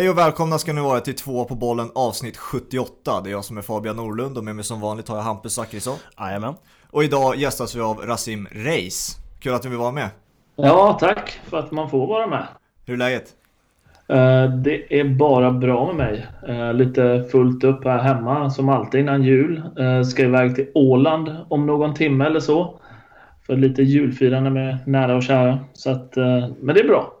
Hej och välkomna ska ni vara till två på bollen avsnitt 78. Det är jag som är Fabian Norlund och med mig som vanligt har jag Hampus Zachrisson. Jajamän. Och idag gästas vi av Rasim Reis. Kul att du vill vara med. Ja, tack för att man får vara med. Hur är läget? Uh, det är bara bra med mig. Uh, lite fullt upp här hemma som alltid innan jul. Uh, ska iväg till Åland om någon timme eller så. För lite julfirande med nära och kära. Så att, men det är bra.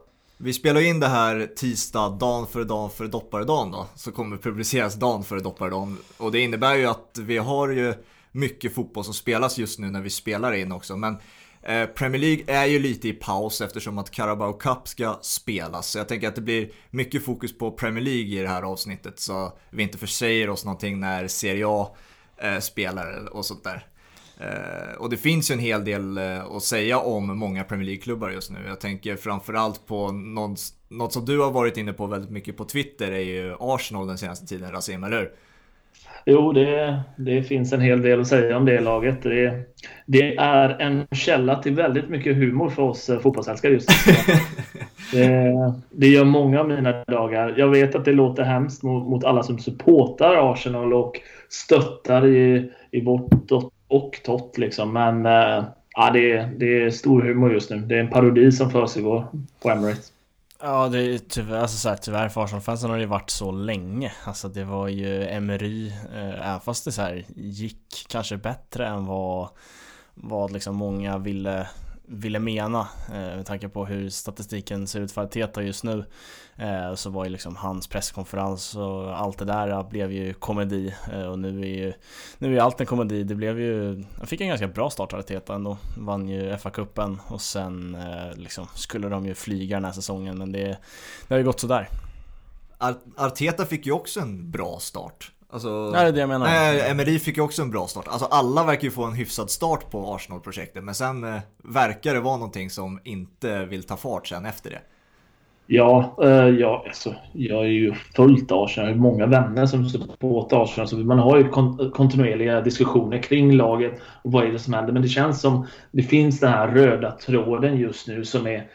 Vi spelar in det här tisdag, dagen före dagen före dopparedagen då. Så kommer publiceras dagen före dopparedagen. Och det innebär ju att vi har ju mycket fotboll som spelas just nu när vi spelar in också. Men eh, Premier League är ju lite i paus eftersom att Carabao Cup ska spelas. Så jag tänker att det blir mycket fokus på Premier League i det här avsnittet. Så vi inte försäger oss någonting när Serie A eh, spelar och sånt där. Eh, och det finns ju en hel del eh, att säga om många Premier League-klubbar just nu. Jag tänker framförallt på något, något som du har varit inne på väldigt mycket på Twitter är ju Arsenal den senaste tiden, Rasim, eller hur? Jo, det, det finns en hel del att säga om det laget. Det, det är en källa till väldigt mycket humor för oss eh, fotbollsälskare just nu. det, det gör många av mina dagar. Jag vet att det låter hemskt mot, mot alla som supportar Arsenal och stöttar i, i vårt och Tott liksom. Men äh, ja, det, är, det är stor humor just nu. Det är en parodi som försiggår på Emirates. Ja, det är tyvärr, alltså så här, tyvärr för Arsenal-fansen har det varit så länge. Alltså det var ju Emery, eh, även fast det så här gick kanske bättre än vad, vad liksom många ville ville mena eh, med tanke på hur statistiken ser ut för Arteta just nu eh, så var ju liksom hans presskonferens och allt det där eh, blev ju komedi och nu är ju nu är allt en komedi. Det blev ju, han fick en ganska bra start Arteta ändå, vann ju FA-cupen och sen liksom skulle de ju flyga den här säsongen men det, det har ju gått sådär. Arteta fick ju också en bra start. Alltså, nej, det är det jag menar. Nej, Emery fick ju också en bra start. Alltså alla verkar ju få en hyfsad start på Arsenal-projektet. Men sen eh, verkar det vara någonting som inte vill ta fart sen efter det. Ja, eh, ja alltså, jag är ju fullt Arsenal. Jag har många vänner som supportar Arsenal. Så man har ju kont kontinuerliga diskussioner kring laget och vad är det som händer. Men det känns som det finns den här röda tråden just nu som är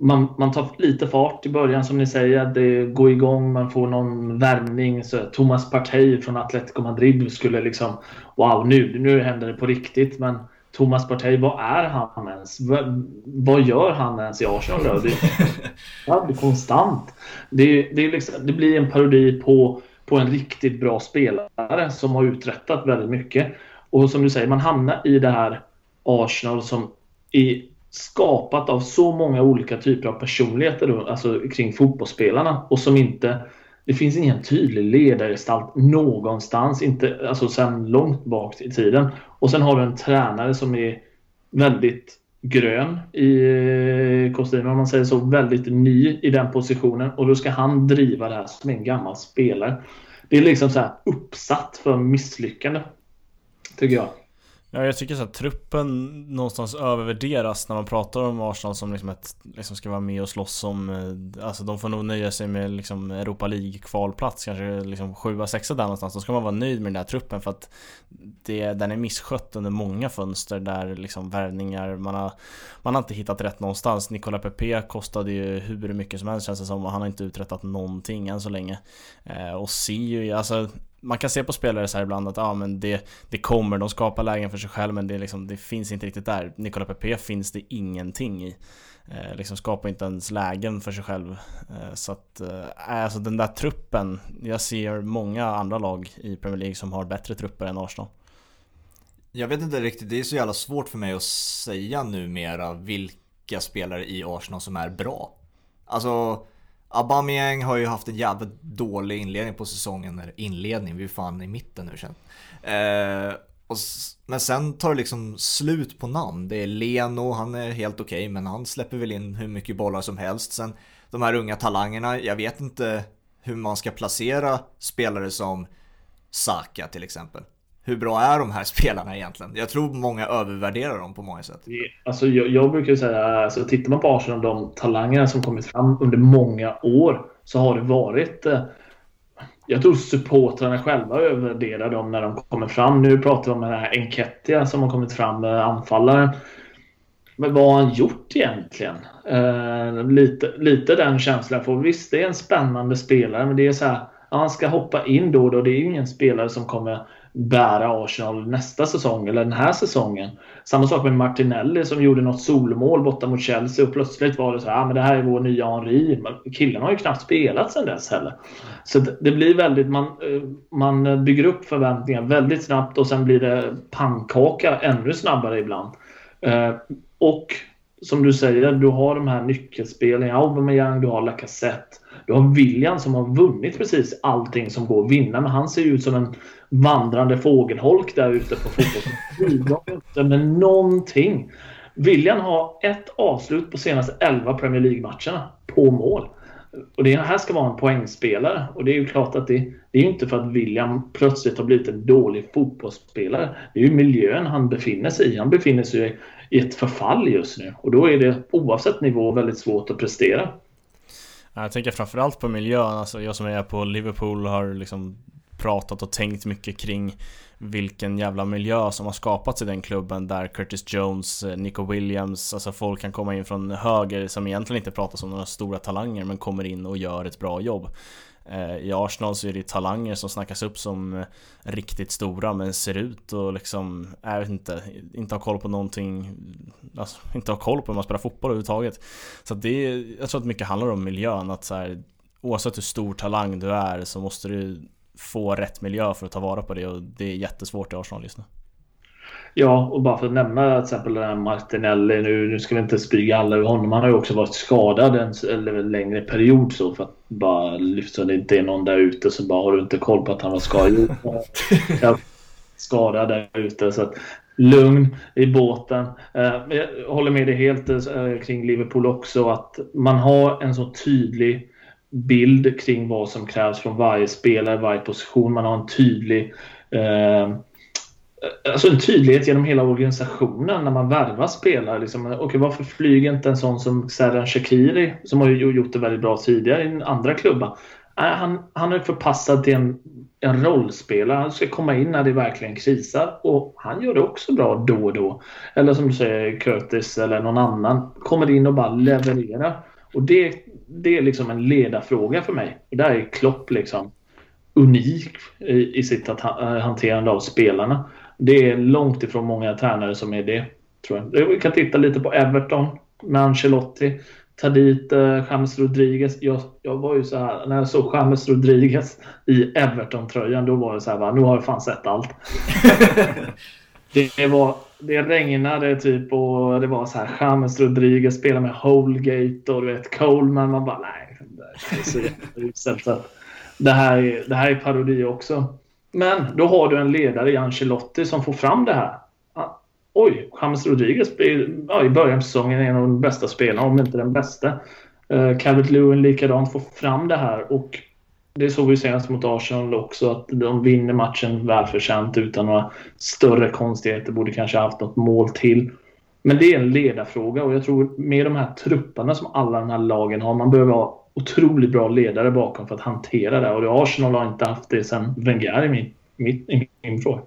man, man tar lite fart i början som ni säger. Det går igång, man får någon värmning. Så Thomas Partey från Atletico Madrid skulle liksom Wow, nu, nu händer det på riktigt. Men Thomas Partey, vad är han ens? Vad, vad gör han ens i Arsenal då? Det, ja, det är konstant. Det, det, är liksom, det blir en parodi på, på en riktigt bra spelare som har uträttat väldigt mycket. Och som du säger, man hamnar i det här Arsenal som i skapat av så många olika typer av personligheter då, alltså kring fotbollsspelarna och som inte det finns ingen tydlig ledargestalt någonstans, inte, alltså sen långt bak i tiden. Och sen har du en tränare som är väldigt grön i eh, kostymen, om man säger så, väldigt ny i den positionen och då ska han driva det här som en gammal spelare. Det är liksom så uppsatt för misslyckande, tycker jag. Ja, jag tycker så att truppen någonstans övervärderas när man pratar om Arsenal som liksom ett, liksom ska vara med och slåss om, eh, alltså de får nog nöja sig med liksom Europa League kvalplats, kanske liksom sjua, sexa där någonstans. Då ska man vara nöjd med den där truppen för att det, den är misskött under många fönster där liksom värvningar, man har, man har inte hittat rätt någonstans. Nicola Pepe kostade ju hur mycket som helst känns det som och han har inte uträttat någonting än så länge. Eh, och ser ju, alltså man kan se på spelare så här ibland att ja, men det, det kommer, de skapar lägen för sig själv men det, liksom, det finns inte riktigt där. Nicola Pepe finns det ingenting i. Eh, liksom skapar inte ens lägen för sig själv. Eh, så att, eh, eh, alltså den där truppen, jag ser många andra lag i Premier League som har bättre trupper än Arsenal. Jag vet inte riktigt, det är så jävla svårt för mig att säga numera vilka spelare i Arsenal som är bra. Alltså Aubameyang har ju haft en jävligt dålig inledning på säsongen. Eller inledning, vi är fan i mitten nu känns eh, och, Men sen tar det liksom slut på namn. Det är Leno, han är helt okej okay, men han släpper väl in hur mycket bollar som helst. Sen de här unga talangerna, jag vet inte hur man ska placera spelare som Saka till exempel hur bra är de här spelarna egentligen? Jag tror många övervärderar dem på många sätt. Alltså, jag, jag brukar säga, alltså, tittar man på Arsenal, de talangerna som kommit fram under många år, så har det varit eh, jag tror supportrarna själva övervärderar dem när de kommer fram. Nu pratar vi om den här Enketia som har kommit fram, anfallaren. men vad har han gjort egentligen? Eh, lite, lite den känslan får. Visst, det är en spännande spelare, men det är så här. Han ska hoppa in då och då. Det är ju ingen spelare som kommer bära Arsenal nästa säsong eller den här säsongen. Samma sak med Martinelli som gjorde något solmål borta mot Chelsea och plötsligt var det så här, ah, men det här är vår nya Henri. Killen har ju knappt spelat sedan dess heller. Så det blir väldigt, man, eh, man bygger upp förväntningar väldigt snabbt och sen blir det pannkaka ännu snabbare ibland. Eh, och som du säger, du har de här nyckelspelen. Aubameyang, du har Lacazette. Du har William som har vunnit precis allting som går att vinna. Men han ser ju ut som en vandrande fågelholk där ute på fotbollsplanen. Inte med någonting. William har ett avslut på senaste 11 Premier League-matcherna på mål. Och det här ska vara en poängspelare. Och det är ju klart att det, det är inte för att William plötsligt har blivit en dålig fotbollsspelare. Det är ju miljön han befinner sig i. Han befinner sig i ett förfall just nu. Och då är det oavsett nivå väldigt svårt att prestera. Jag tänker framförallt på miljön, alltså jag som är på Liverpool har liksom pratat och tänkt mycket kring vilken jävla miljö som har skapats i den klubben där Curtis Jones, eh, Nico Williams, alltså folk kan komma in från höger som egentligen inte pratar som några stora talanger men kommer in och gör ett bra jobb. Eh, I Arsenal så är det talanger som snackas upp som eh, riktigt stora men ser ut och liksom, jag vet inte, inte har koll på någonting Alltså inte har koll på hur man spelar fotboll överhuvudtaget Så det jag tror att mycket handlar om miljön, att så här, Oavsett hur stor talang du är så måste du få rätt miljö för att ta vara på det och det är jättesvårt i Arsenal just nu Ja, och bara för att nämna till exempel den här Martinelli. Nu, nu ska vi inte spyga alla över honom. Han har ju också varit skadad en, eller en längre period så för att bara lyfta det inte är någon där ute så bara har du inte koll på att han var skadad. skadad där ute. Så att, lugn i båten. Eh, jag håller med dig helt eh, kring Liverpool också. Att man har en så tydlig bild kring vad som krävs från varje spelare, varje position. Man har en tydlig eh, alltså en tydlighet genom hela organisationen när man värvar spelare. Liksom, okay, varför flyger inte en sån som Serhan Shakiri, som har gjort det väldigt bra tidigare i andra klubbar? Han, han är förpassad till en, en rollspelare. Han ska komma in när det verkligen krisar. Och han gör det också bra då och då. Eller som du säger, Curtis eller någon annan. Kommer in och bara levererar. Och det, det är liksom en ledarfråga för mig. Och där är Klopp liksom unik i, i sitt hanterande av spelarna. Det är långt ifrån många tränare som är det. Tror jag. Vi kan titta lite på Everton med Ancelotti. Ta dit eh, James Rodriguez. Jag, jag var ju så här, när jag såg James Rodriguez i Everton-tröjan, då var det så här, va, nu har jag fan sett allt. det, var, det regnade typ och det var så här, James Rodriguez spelar med Holgate och du vet Coleman. Man bara, nej, det är så jävla det här, är, det här är parodi också. Men då har du en ledare i Ancelotti som får fram det här. Ah, oj, James Rodriguez blir ja, i början av säsongen en av de bästa spelarna, om inte den bästa. Eh, uh, Calvert Lewin likadant får fram det här och det såg vi senast mot Arsenal också att de vinner matchen välförtjänt utan några större konstigheter. Borde kanske haft något mål till. Men det är en ledarfråga och jag tror med de här trupperna som alla de här lagen har. Man behöver ha otroligt bra ledare bakom för att hantera det. Och Arsenal har inte haft det sen Wenger i min, min, i min fråga.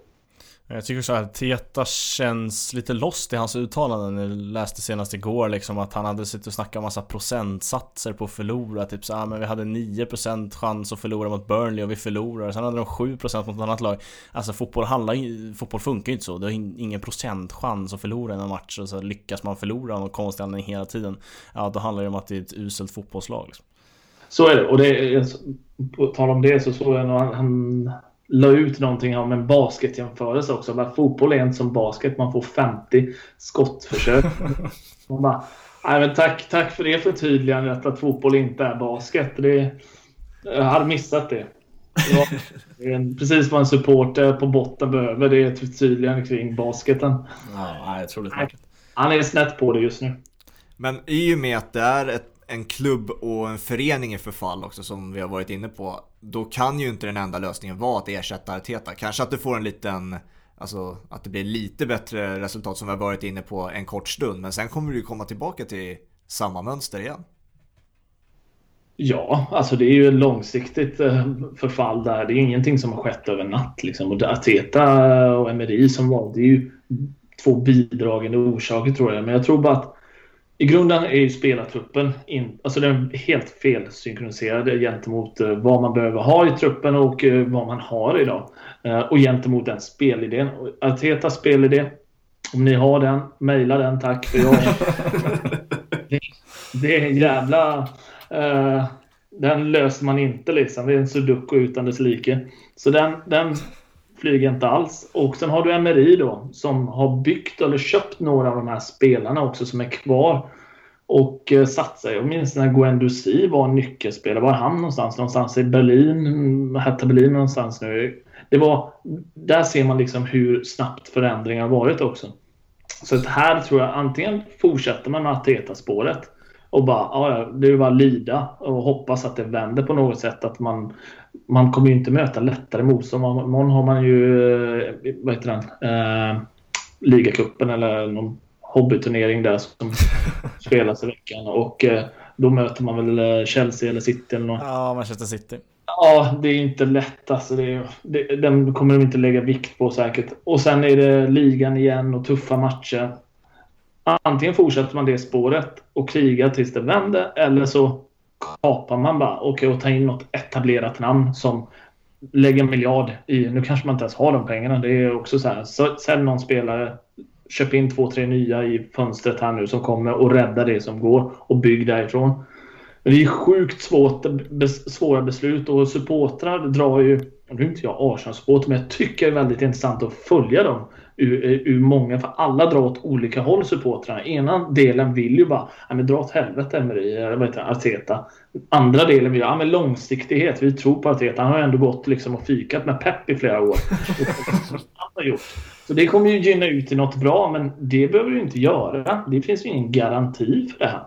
Eh, jag tycker så att Teta känns lite lost i hans uttalanden. Jag läste senast igår liksom att han hade suttit och snackat om massa procentsatser på att förlora. Typ så ah, men vi hade 9% chans att förlora mot Burnley och vi förlorar. Sen hade de 7% mot ett annat lag. Alltså fotboll, handlar, fotboll funkar ju inte så. Du har ingen procentchans att förlora en match. Och så lyckas man förlora av någon konstig anledning hela tiden. Ja, då handlar det om att det är ett uselt fotbollslag. Liksom. Så är det. Och det på tal om det så såg jag nog han, han la ut någonting om en basketjämförelse också. Men fotboll är inte som basket. Man får 50 skottförsök. Man bara, Nej, men tack, tack för det förtydligandet att fotboll inte är basket. Det, jag hade missat det. det en, precis vad en supporter på botten behöver. Det är ett förtydligande kring basketen. Ja, jag tror det Han är snett på det just nu. Men i och med att det är ett en klubb och en förening i förfall också som vi har varit inne på. Då kan ju inte den enda lösningen vara att ersätta Arteta. Kanske att du får en liten, alltså att det blir lite bättre resultat som vi har varit inne på en kort stund. Men sen kommer du komma tillbaka till samma mönster igen. Ja, alltså det är ju ett långsiktigt eh, förfall där. Det är ingenting som har skett över natt. Liksom. Och Arteta och Emery som valde ju två bidragande orsaker tror jag. Men jag tror bara att i grunden är ju spelartruppen in, alltså den är helt felsynkroniserad gentemot eh, vad man behöver ha i truppen och eh, vad man har idag. Eh, och gentemot den spelidén. Artetas spelidé, om ni har den, mejla den tack. För jag, det, det är en jävla... Uh, den löser man inte liksom. Det är en sudoku utan dess like. Så den, den flyger inte alls. Och sen har du MRI då som har byggt eller köpt några av de här spelarna också som är kvar. Och eh, satsar. Jag minns när Guendouzi var nyckelspelare. Var han någonstans? Någonstans i Berlin? Hertha Berlin någonstans nu. Det var, där ser man liksom hur snabbt förändringar har varit också. Så att här tror jag antingen fortsätter man med Ateta-spåret och bara, ja, det är bara lida och hoppas att det vänder på något sätt. Att man, man kommer ju inte möta lättare motstånd. Imorgon har man ju, eh, vad heter den, eh, ligacupen eller någon hobbyturnering där som spelas i veckan. Och eh, då möter man väl eh, Chelsea eller City eller något. Ja, Manchester City. Ja, det är inte lätt alltså. Det, det, den kommer de inte lägga vikt på säkert. Och sen är det ligan igen och tuffa matcher. Antingen fortsätter man det spåret och krigar tills det vänder eller så kapar man bara okay, och tar in något etablerat namn som lägger en miljard i. Nu kanske man inte ens har de pengarna. Det är också så här. Sälj någon spelare. Köp in två, tre nya i fönstret här nu som kommer och rädda det som går och bygg därifrån. Men det är sjukt svårt, svåra beslut och supportrar drar ju... Nu är inte jag Arsenal-supporter, men jag tycker det är väldigt intressant att följa dem ur, ur många, för alla drar åt olika håll supportrarna. Ena delen vill ju bara, ja men dra åt helvete Emery, vad heter det, Arteta. Andra delen vill, ja men långsiktighet, vi tror på Arteta. Han har ändå gått liksom och fikat med Pep i flera år. Så det kommer ju gynna ut i något bra, men det behöver du inte göra. Det finns ju ingen garanti för det här.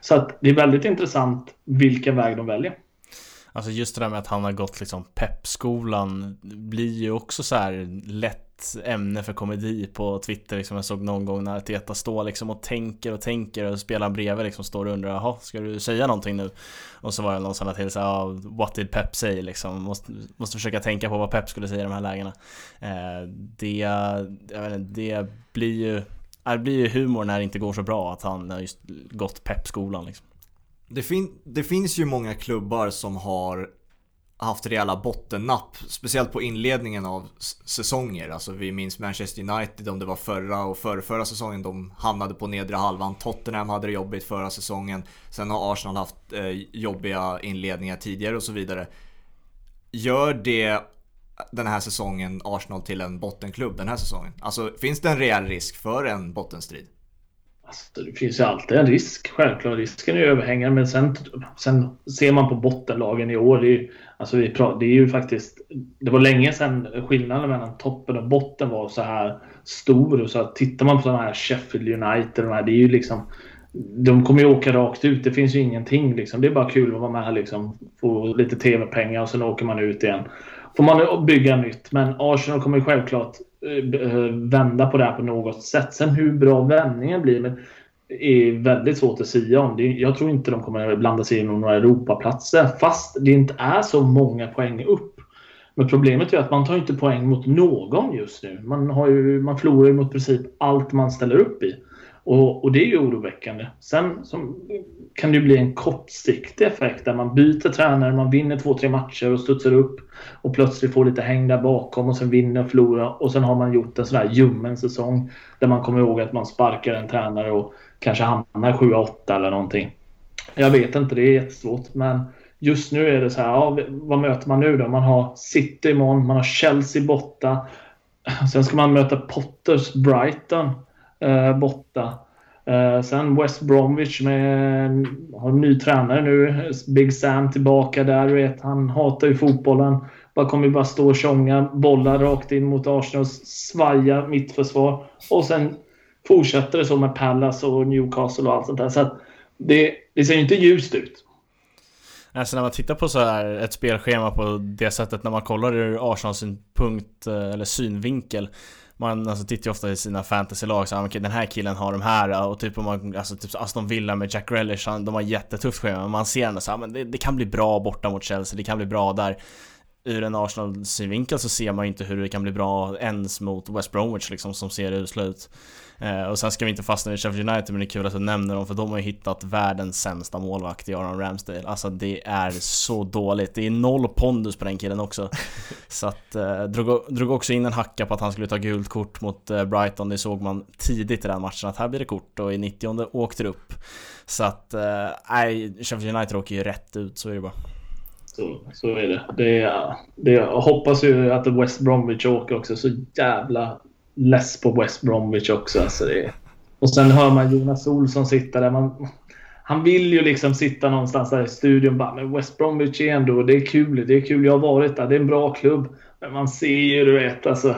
Så att det är väldigt intressant vilka väg de väljer. Alltså just det där med att han har gått liksom peppskolan blir ju också så här lätt ämne för komedi på Twitter liksom. Jag såg någon gång när Teta står liksom och tänker och tänker och spelaren bredvid liksom står och undrar jaha, ska du säga någonting nu? Och så var det någon sån till så ah, what did Pep say liksom? Måste, måste försöka tänka på vad Pep skulle säga i de här lägena. Eh, det, jag vet inte, det blir ju det blir ju humor när det inte går så bra att han har just gått peppskolan liksom. Det, fin det finns ju många klubbar som har haft rejäla bottennapp. Speciellt på inledningen av säsonger. Alltså vi minns Manchester United om det var förra och förra, säsongen. De hamnade på nedre halvan. Tottenham hade det jobbigt förra säsongen. Sen har Arsenal haft eh, jobbiga inledningar tidigare och så vidare. Gör det den här säsongen Arsenal till en bottenklubb den här säsongen? Alltså finns det en rejäl risk för en bottenstrid? Alltså, det finns ju alltid en risk. Självklart risken är överhängande. Men sen, sen ser man på bottenlagen i år. Det är, alltså vi pratar, det är ju faktiskt... Det var länge sedan skillnaden mellan toppen och botten var så här stor. Så att tittar man på sådana här Sheffield United. De här, det är ju liksom... De kommer ju åka rakt ut. Det finns ju ingenting. Liksom. Det är bara kul att vara med här. Liksom, få lite tv-pengar och sen åker man ut igen. Får man bygga nytt. Men Arsenal kommer ju självklart eh, eh, vända på det här på något sätt. Sen hur bra vändningen blir men är väldigt svårt att säga om. Jag tror inte de kommer blanda sig i några Europaplatser fast det inte är så många poäng upp. Men problemet är att man tar inte poäng mot någon just nu. Man, har ju, man förlorar ju mot princip allt man ställer upp i. Och, och det är ju oroväckande. Sen som, kan det bli en kortsiktig effekt där man byter tränare, man vinner två, tre matcher och studsar upp och plötsligt får lite häng där bakom och sen vinner och förlorar och sen har man gjort en sån där ljummen säsong där man kommer ihåg att man sparkar en tränare och kanske hamnar 7-8 eller någonting. Jag vet inte, det är jättesvårt men just nu är det så här, ja, vad möter man nu då? Man har City imorgon, man har Chelsea borta. Sen ska man möta Potters Brighton Eh, borta. Eh, sen West Bromwich med har en ny tränare nu. Big Sam tillbaka där. Vet, han hatar ju fotbollen. Bara kommer bara stå och tjonga bollar rakt in mot Arsenal och svaja mittförsvar. Och sen fortsätter det så med Palace och Newcastle och allt sånt där. Så det, det ser ju inte ljust ut. Alltså när man tittar på så här ett spelschema på det sättet när man kollar ur Arsenals synpunkt eh, eller synvinkel man alltså, tittar ju ofta i sina fantasylag så här, ah, okay, den här killen har de här ah. och typ om man, alltså typ Aston Villa med Jack Relish, de har jättetufft schema. Men man ser ändå så här, ah, men det, det, kan bli bra borta mot Chelsea, det kan bli bra där ur en Arsenal-synvinkel så ser man ju inte hur det kan bli bra ens mot West Bromwich liksom som ser usla ut. Eh, och sen ska vi inte fastna i Sheffield United men det är kul att du nämner dem för de har ju hittat världens sämsta målvakt i Aron Ramsdale. Alltså det är så dåligt. Det är noll pondus på den killen också. Så att, eh, drog, drog också in en hacka på att han skulle ta gult kort mot eh, Brighton. Det såg man tidigt i den matchen att här blir det kort och i 90 åkte det upp. Så att, eh, nej, eh, Sheffield United åker ju rätt ut, så är det bara. Så, så är det. det, är, det jag hoppas ju att West Bromwich åker också. Så jävla less på West Bromwich också. Alltså det, och sen hör man Jonas Olsson sitta där. Man, han vill ju liksom sitta någonstans där i studion bara, men West Bromwich är ändå, det är kul, det är kul, jag har varit där, det är en bra klubb. Men man ser ju, du vet, alltså.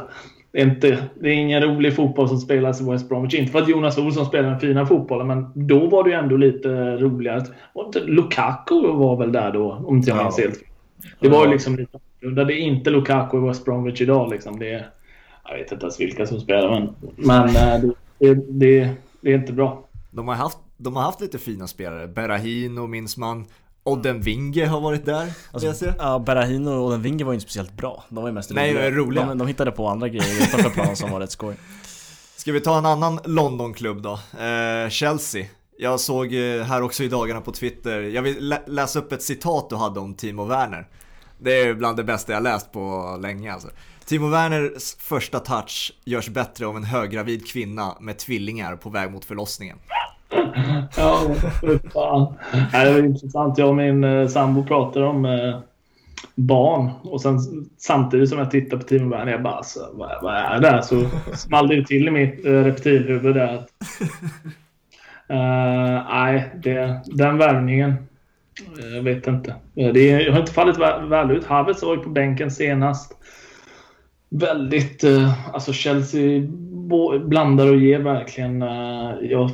Det är, inte, det är ingen rolig fotboll som spelas i West Bromwich. Inte för att Jonas Olsson spelar den fina fotbollen, men då var det ju ändå lite roligare. Och Lukaku var väl där då, om inte jag minns helt Det var ju liksom lite annorlunda. Det är inte Lukaku i West Bromwich idag liksom. Det är, jag vet inte ens vilka som spelar, men, men eh, det, det, det är inte bra. De har haft, de har haft lite fina spelare. Berahino minns man. Odden Winge har varit där, alltså, Ja, Berahino och Odden Winge var ju inte speciellt bra. De var ju mest Nej, roliga. roliga. De, de hittade på andra grejer utanför planen som var rätt skoj. Ska vi ta en annan Londonklubb då? Eh, Chelsea. Jag såg eh, här också i dagarna på Twitter, jag vill lä läsa upp ett citat du hade om Timo Werner. Det är bland det bästa jag läst på länge alltså. Timo Werners första touch görs bättre av en höggravid kvinna med tvillingar på väg mot förlossningen. Ja, fan. Det var intressant. Jag och min eh, sambo pratade om eh, barn och sen samtidigt som jag tittar på Werner, jag bara alltså, vad, vad är det? Så small det till i mitt eh, reptilhuvud där. uh, nej, det, den värvningen. Jag vet inte. Det har inte fallit väl ut. Havertz var ju på bänken senast väldigt... Eh, alltså Chelsea blandar och ger verkligen. Eh, jag,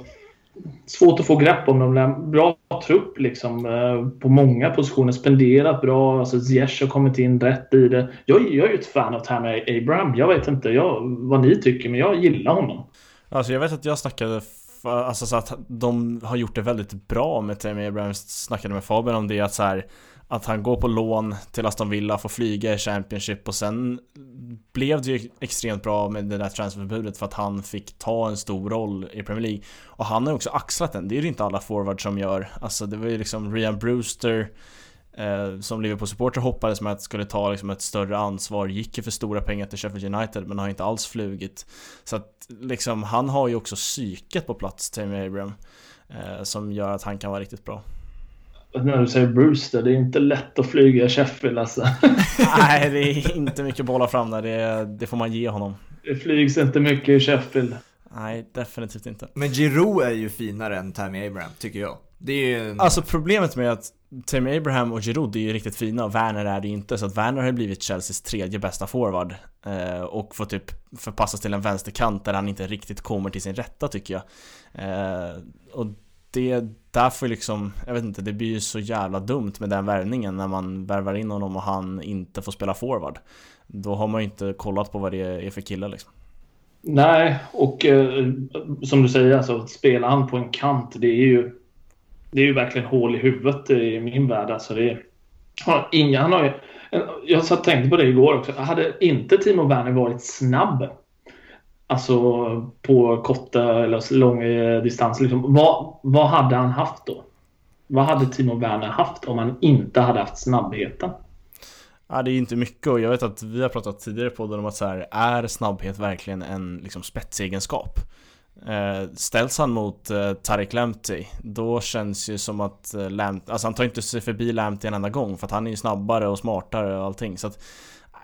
svårt att få grepp om dem. Bra trupp liksom. Eh, på många positioner. Spenderat bra. Alltså Ziyech har kommit in rätt i det. Jag, jag är ju ett fan av Tammy Abraham. Jag vet inte jag, vad ni tycker, men jag gillar honom. Alltså jag vet att jag snackade Alltså så att de har gjort det väldigt bra med Tammy Abraham, Snackade med Fabian om det att så här, att han går på lån till Aston Villa, får flyga i Championship och sen blev det ju extremt bra med det där transferförbudet för att han fick ta en stor roll i Premier League. Och han har ju också axlat den, det är ju inte alla forwards som gör. Alltså det var ju liksom Ryan Brewster eh, som Liverpool-supporter hoppades med att skulle ta liksom ett större ansvar, gick ju för stora pengar till Sheffield United men har inte alls flugit. Så att liksom, han har ju också psyket på plats, Tammy Abraham, eh, som gör att han kan vara riktigt bra när du säger Brewster, det är inte lätt att flyga i Sheffield alltså. Nej, det är inte mycket bollar fram där. Det, det, får man ge honom. Det flygs inte mycket i Sheffield. Nej, definitivt inte. Men Giroud är ju finare än Tammy Abraham, tycker jag. Det är en... Alltså problemet med att Tammy Abraham och Giroud är ju riktigt fina och Werner är det inte. Så att Werner har blivit Chelseas tredje bästa forward. Eh, och får typ förpassas till en vänsterkant där han inte riktigt kommer till sin rätta tycker jag. Eh, och det, därför liksom, jag vet inte, det blir ju så jävla dumt med den värvningen när man värvar in honom och han inte får spela forward. Då har man ju inte kollat på vad det är för kille liksom. Nej, och eh, som du säger, alltså, spelar han på en kant, det är ju det är ju verkligen hål i huvudet i min värld. Alltså, det är, inga, han har ju, jag satt och tänkte på det igår också. Hade inte Timo Werner varit snabb Alltså på korta eller alltså, långa eh, distanser. Liksom, vad, vad hade han haft då? Vad hade Timo Werner haft om han inte hade haft snabbheten? Ja, det är inte mycket och jag vet att vi har pratat tidigare på det om att så här, är snabbhet verkligen en liksom, spetsegenskap? Eh, ställs han mot eh, Tarek Lamptey, då känns ju som att eh, Lamptey, alltså han tar inte sig förbi Lamptey en enda gång för att han är ju snabbare och smartare och allting så att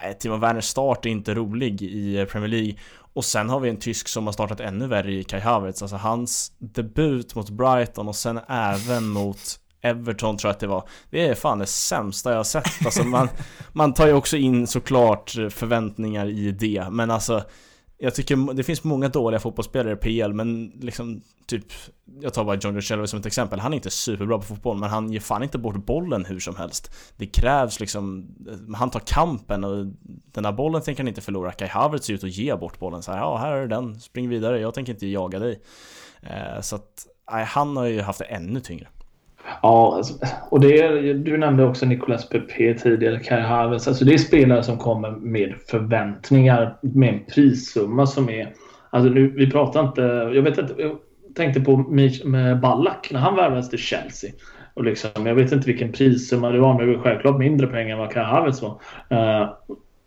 eh, Timo Werners start är inte rolig i eh, Premier League och sen har vi en tysk som har startat ännu värre i Kai Havertz, alltså hans debut mot Brighton och sen även mot Everton tror jag att det var. Det är fan det sämsta jag har sett. Alltså man, man tar ju också in såklart eh, förväntningar i det, men alltså jag tycker det finns många dåliga fotbollsspelare i PL men liksom typ Jag tar bara John Joe som ett exempel, han är inte superbra på fotboll men han ger fan inte bort bollen hur som helst. Det krävs liksom eh, Han tar kampen och den där bollen tänker han inte förlora. Kai Havertz ser ut att ge bort bollen så här, ja här är den, spring vidare, jag tänker inte jaga dig. Eh, så att, nej, han har ju haft det ännu tyngre. Ja, alltså, och det är, du nämnde också Nicolas Pepe tidigare, Kai Havertz. Alltså det är spelare som kommer med förväntningar med en prissumma som är... Alltså nu, vi pratar inte... Jag vet inte. Jag tänkte på med Ballack när han värvades till Chelsea. Och liksom, jag vet inte vilken prissumma det var, men det var självklart mindre pengar än vad Kai Havertz var. Uh,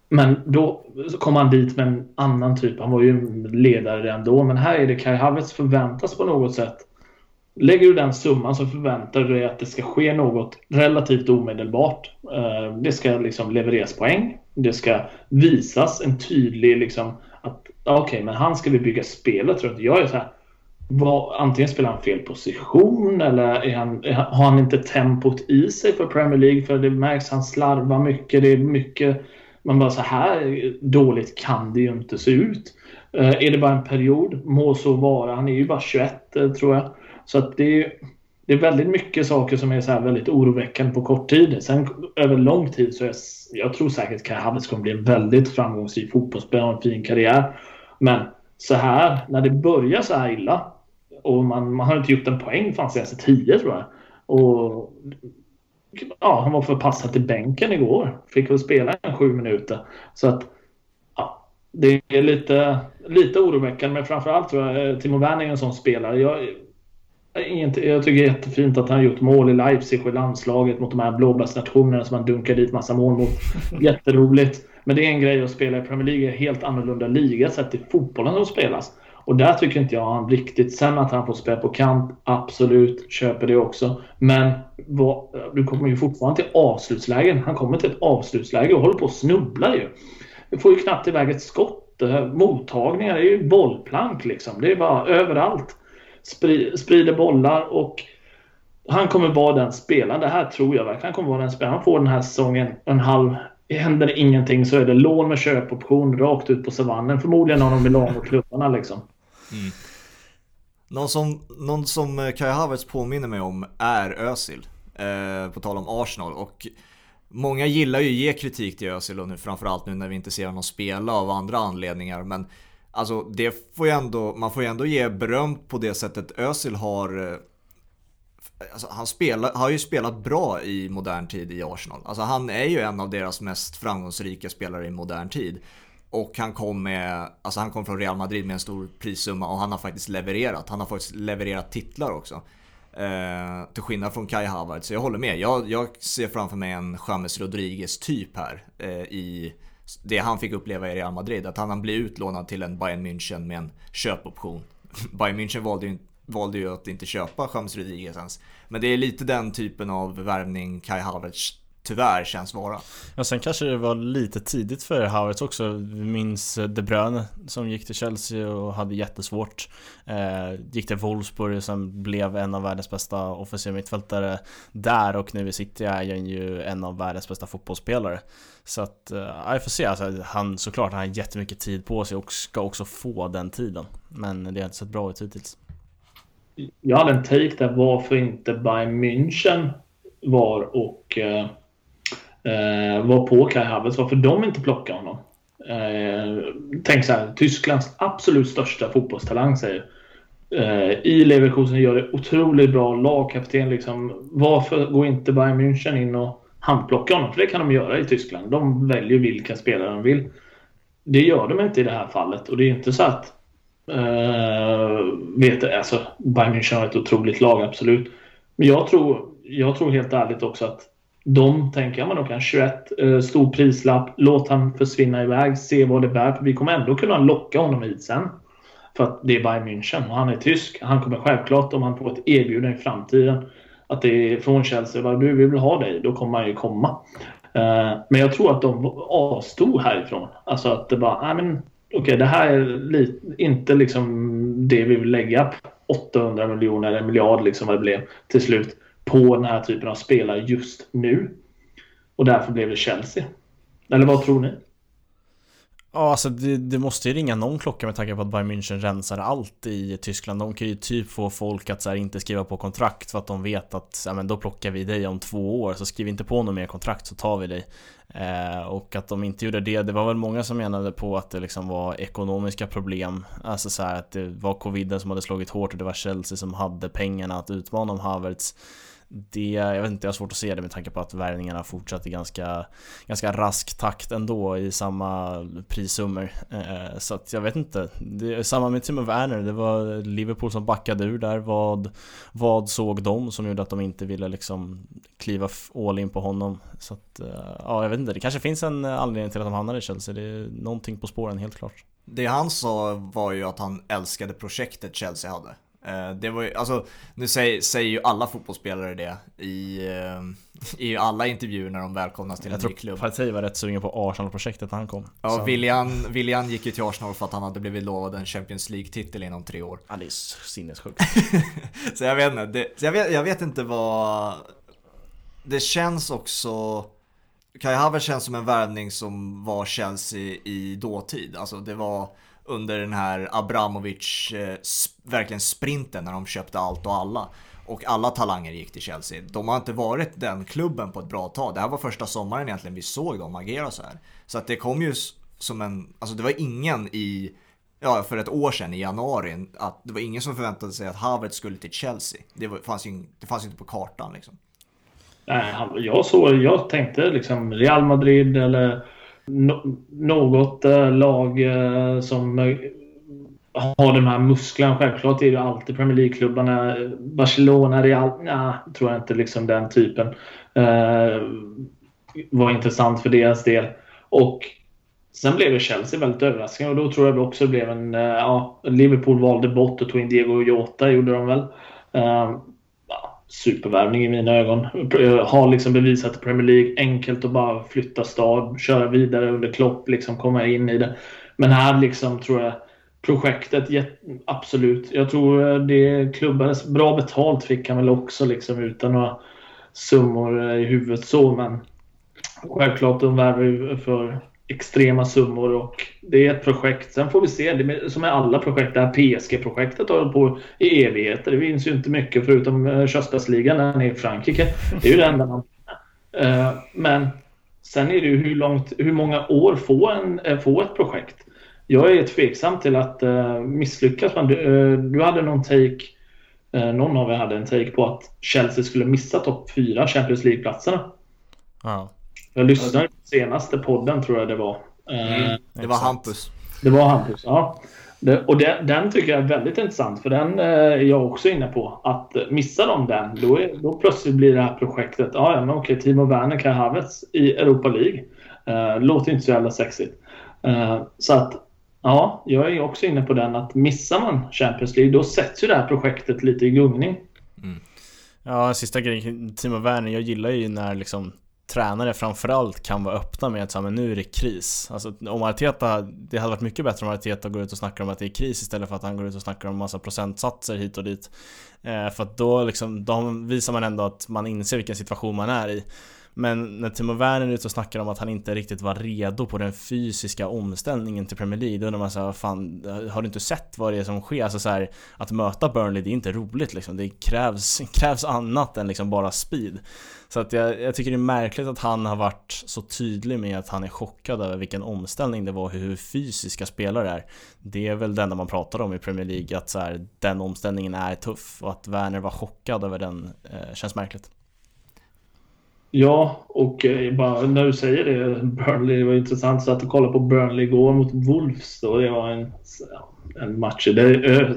men då kom han dit med en annan typ. Han var ju ledare redan då. Men här är det Kai Havertz förväntas på något sätt Lägger du den summan så förväntar du dig att det ska ske något relativt omedelbart. Eh, det ska liksom levereras poäng. Det ska visas en tydlig liksom att okej, okay, men han ska vi bygga spelet runt. Jag är så här, vad, antingen spelar han fel position eller är han, har han inte tempot i sig för Premier League? För det märks han slarvar mycket. Det är mycket. Man bara så här dåligt kan det ju inte se ut. Eh, är det bara en period? Må så vara. Han är ju bara 21 eh, tror jag. Så att det är, det är väldigt mycket saker som är så här väldigt oroväckande på kort tid. Sen över lång tid så är jag, jag tror säkert Kai Havertz kommer bli en väldigt framgångsrik fotbollsspelare och en fin karriär. Men så här, när det börjar så här illa och man, man har inte gjort en poäng fan senaste tio tror jag. Och ja, han var förpassad till bänken igår. Fick väl spela en sju minuter. Så att ja, det är lite, lite oroväckande. Men framförallt tror jag eh, Timo Werner är en sån spelare. Jag, jag tycker det är jättefint att han har gjort mål i Leipzig och i landslaget mot de här blåbärsnationerna som han dunkar dit massa mål mot. Jätteroligt. Men det är en grej att spela i Premier League, en helt annorlunda liga sett till fotbollen som spelas. Och där tycker inte jag han riktigt... Sen att han får spela på kant, absolut, köper det också. Men vad, du kommer ju fortfarande till avslutslägen. Han kommer till ett avslutsläge och håller på att snubbla ju. Du får ju knappt iväg ett skott. Mottagningar, är ju bollplank liksom. Det är bara överallt sprider bollar och han kommer vara den spelaren. Det här tror jag verkligen. Han kommer vara den spelaren. Han får den här säsongen en halv... Händer det ingenting så är det lån med köpoption rakt ut på savannen. Förmodligen av de Milano-klubbarna liksom. Mm. Någon som, någon som eh, Kai Havertz påminner mig om är Özil. Eh, på tal om Arsenal. Och många gillar ju att ge kritik till Özil och nu, framförallt nu när vi inte ser honom spela av andra anledningar. Men Alltså det får ju ändå, man får ju ändå ge beröm på det sättet Özil har eh, Alltså, han spelar, har ju spelat bra i modern tid i Arsenal. Alltså, han är ju en av deras mest framgångsrika spelare i modern tid. Och han kom, med, alltså han kom från Real Madrid med en stor prissumma och han har faktiskt levererat. Han har faktiskt levererat titlar också. Eh, till skillnad från Kai Havertz. Så jag håller med. Jag, jag ser framför mig en James Rodriguez typ här eh, i det han fick uppleva i Real Madrid. Att han blev utlånad till en Bayern München med en köpoption. Bayern München valde ju, valde ju att inte köpa James Rodriguez ens. Men det är lite den typen av värvning Kai Havertz tyvärr känns vara. Ja, sen kanske det var lite tidigt för Havertz också. Vi minns De Bruyne som gick till Chelsea och hade jättesvårt. Eh, gick till Wolfsburg och sen blev en av världens bästa offensiva mittfältare där och nu i City är han ju en av världens bästa fotbollsspelare. Så att, eh, jag får se. Alltså, han, såklart han har jättemycket tid på sig och ska också få den tiden. Men det har inte sett bra ut hittills. Jag hade en take där varför inte Bayern München var och eh, eh, var på Kai Havertz. Varför de inte plockar honom. Eh, tänk så här, Tysklands absolut största fotbollstalang säger eh, i Leverkusen gör det otroligt bra. Lagkapten liksom. Varför går inte Bayern München in och handplockar honom? För det kan de göra i Tyskland. De väljer vilka spelare de vill. Det gör de inte i det här fallet och det är inte så att Uh, vet, alltså, Bayern München har ett otroligt lag, absolut. Men jag tror, jag tror helt ärligt också att de tänker, jag, men de kan 21, eh, stor prislapp, låt han försvinna iväg, se vad det bär. För vi kommer ändå kunna locka honom hit sen. För att det är Bayern München och han är tysk. Han kommer självklart, om han får ett erbjudande i framtiden, att det är från Chelsea, vad du vill ha dig, då kommer han ju komma. Eh, men jag tror att de avstod härifrån. Alltså att det bara, nej men okej, okay, det här är lite, inte liksom det vi vill lägga 800 miljoner, en miljard liksom vad det blev till slut på den här typen av spelare just nu. Och därför blev det Chelsea. Eller vad tror ni? Ja, alltså det, det, måste ju ringa någon klocka med tanke på att Bayern München rensar allt i Tyskland. De kan ju typ få folk att så här, inte skriva på kontrakt för att de vet att ja, men då plockar vi dig om två år. Så skriv inte på något mer kontrakt så tar vi dig. Eh, och att de inte gjorde det, det var väl många som menade på att det liksom var ekonomiska problem. Alltså så här, att det var coviden som hade slagit hårt och det var Chelsea som hade pengarna att utmana om Havertz det, jag vet inte, jag har svårt att se det med tanke på att värvningarna fortsatte i ganska, ganska rask takt ändå i samma prissummor. Eh, så att jag vet inte. Det är samma med Timo Werner, det var Liverpool som backade ur där. Vad, vad såg de som gjorde att de inte ville liksom kliva all in på honom? Så att, eh, ja jag vet inte, det kanske finns en anledning till att de hamnade i Chelsea. Det är någonting på spåren helt klart. Det han sa var ju att han älskade projektet Chelsea hade. Eh, det var ju, alltså, nu säger, säger ju alla fotbollsspelare det i, eh, i alla intervjuer när de välkomnas till jag en ny klubb. Jag tror var rätt sugen på Arsenal-projektet när han kom. Ja, William, William gick ju till Arsenal för att han hade blivit lovad en Champions League-titel inom tre år. Ja, det är sinnessjukt. så jag vet inte, det, jag, vet, jag vet inte vad... Det känns också... Kai Havertz känns som en värvning som var Chelsea i dåtid. Alltså det var under den här Abramovic, eh, verkligen sprinten när de köpte allt och alla. Och alla talanger gick till Chelsea. De har inte varit den klubben på ett bra tag. Det här var första sommaren egentligen vi såg dem agera så här. Så att det kom ju som en, alltså det var ingen i, ja för ett år sedan i januari, att det var ingen som förväntade sig att Havertz skulle till Chelsea. Det, var, fanns, ju, det fanns inte på kartan liksom. Nej, jag, såg, jag tänkte liksom Real Madrid eller något eh, lag eh, som eh, har de här musklerna. Självklart är det alltid Premier League-klubbarna. Barcelona, Real, nej, tror jag inte liksom den typen var intressant för deras del. Och sen blev det Chelsea väldigt överraskande och då tror jag också det blev en... Ja, Liverpool valde bort och tog in Diego Jota, gjorde de väl supervärvning i mina ögon. Har liksom bevisat i Premier League enkelt att bara flytta stad, köra vidare under Klopp, liksom komma in i det. Men här liksom tror jag projektet, absolut. Jag tror eh, det klubbades bra betalt fick han väl också liksom utan några summor eh, i huvudet så men självklart de värvar ju för extrema summor och det är ett projekt. Sen får vi se, det som med alla projekt, det här PSG-projektet har på i evigheter. Det finns ju inte mycket förutom eh, Körsbärsligan den i Frankrike. Det är ju det enda man... Eh, men sen är det ju hur, långt, hur många år får, en, eh, får ett projekt? Jag är tveksam till att misslyckas man. Du, du hade någon take, någon av er hade en take på att Chelsea skulle missa topp fyra Champions League-platserna. Ja. Jag lyssnade på senaste podden tror jag det var. Mm, det var Hampus. Det var Hampus, ja. Och det, den tycker jag är väldigt intressant för den eh, är jag också inne på. Att missa de den, då, är, då plötsligt blir det här projektet, ja, ja men okej, Timo Werner, Kai Havertz i Europa League. Uh, låter inte så jävla sexigt. Uh, så att, ja, jag är också inne på den att missar man Champions League, då sätts ju det här projektet lite i gungning. Mm. Ja, sista grejen, Timo Werner, jag gillar ju när liksom tränare framförallt kan vara öppna med att så men nu är det kris. Alltså om Arteta, det hade varit mycket bättre om Arteta går ut och snackar om att det är kris istället för att han går ut och snackar om massa procentsatser hit och dit. Eh, för att då liksom, då visar man ändå att man inser vilken situation man är i. Men när Timo Werner är ute och snackar om att han inte riktigt var redo på den fysiska omställningen till Premier League Då undrar man såhär, fan har du inte sett vad det är som sker? Alltså så här, att möta Burnley, det är inte roligt liksom. Det krävs, krävs annat än liksom bara speed. Så att jag, jag tycker det är märkligt att han har varit så tydlig med att han är chockad över vilken omställning det var, hur fysiska spelare är. Det är väl det enda man pratar om i Premier League, att så här, den omställningen är tuff och att Werner var chockad över den eh, känns märkligt. Ja, och eh, bara när du säger det, Burnley, det var intressant. Så att kolla på Burnley igår mot Wolves då. Det var en, en match Det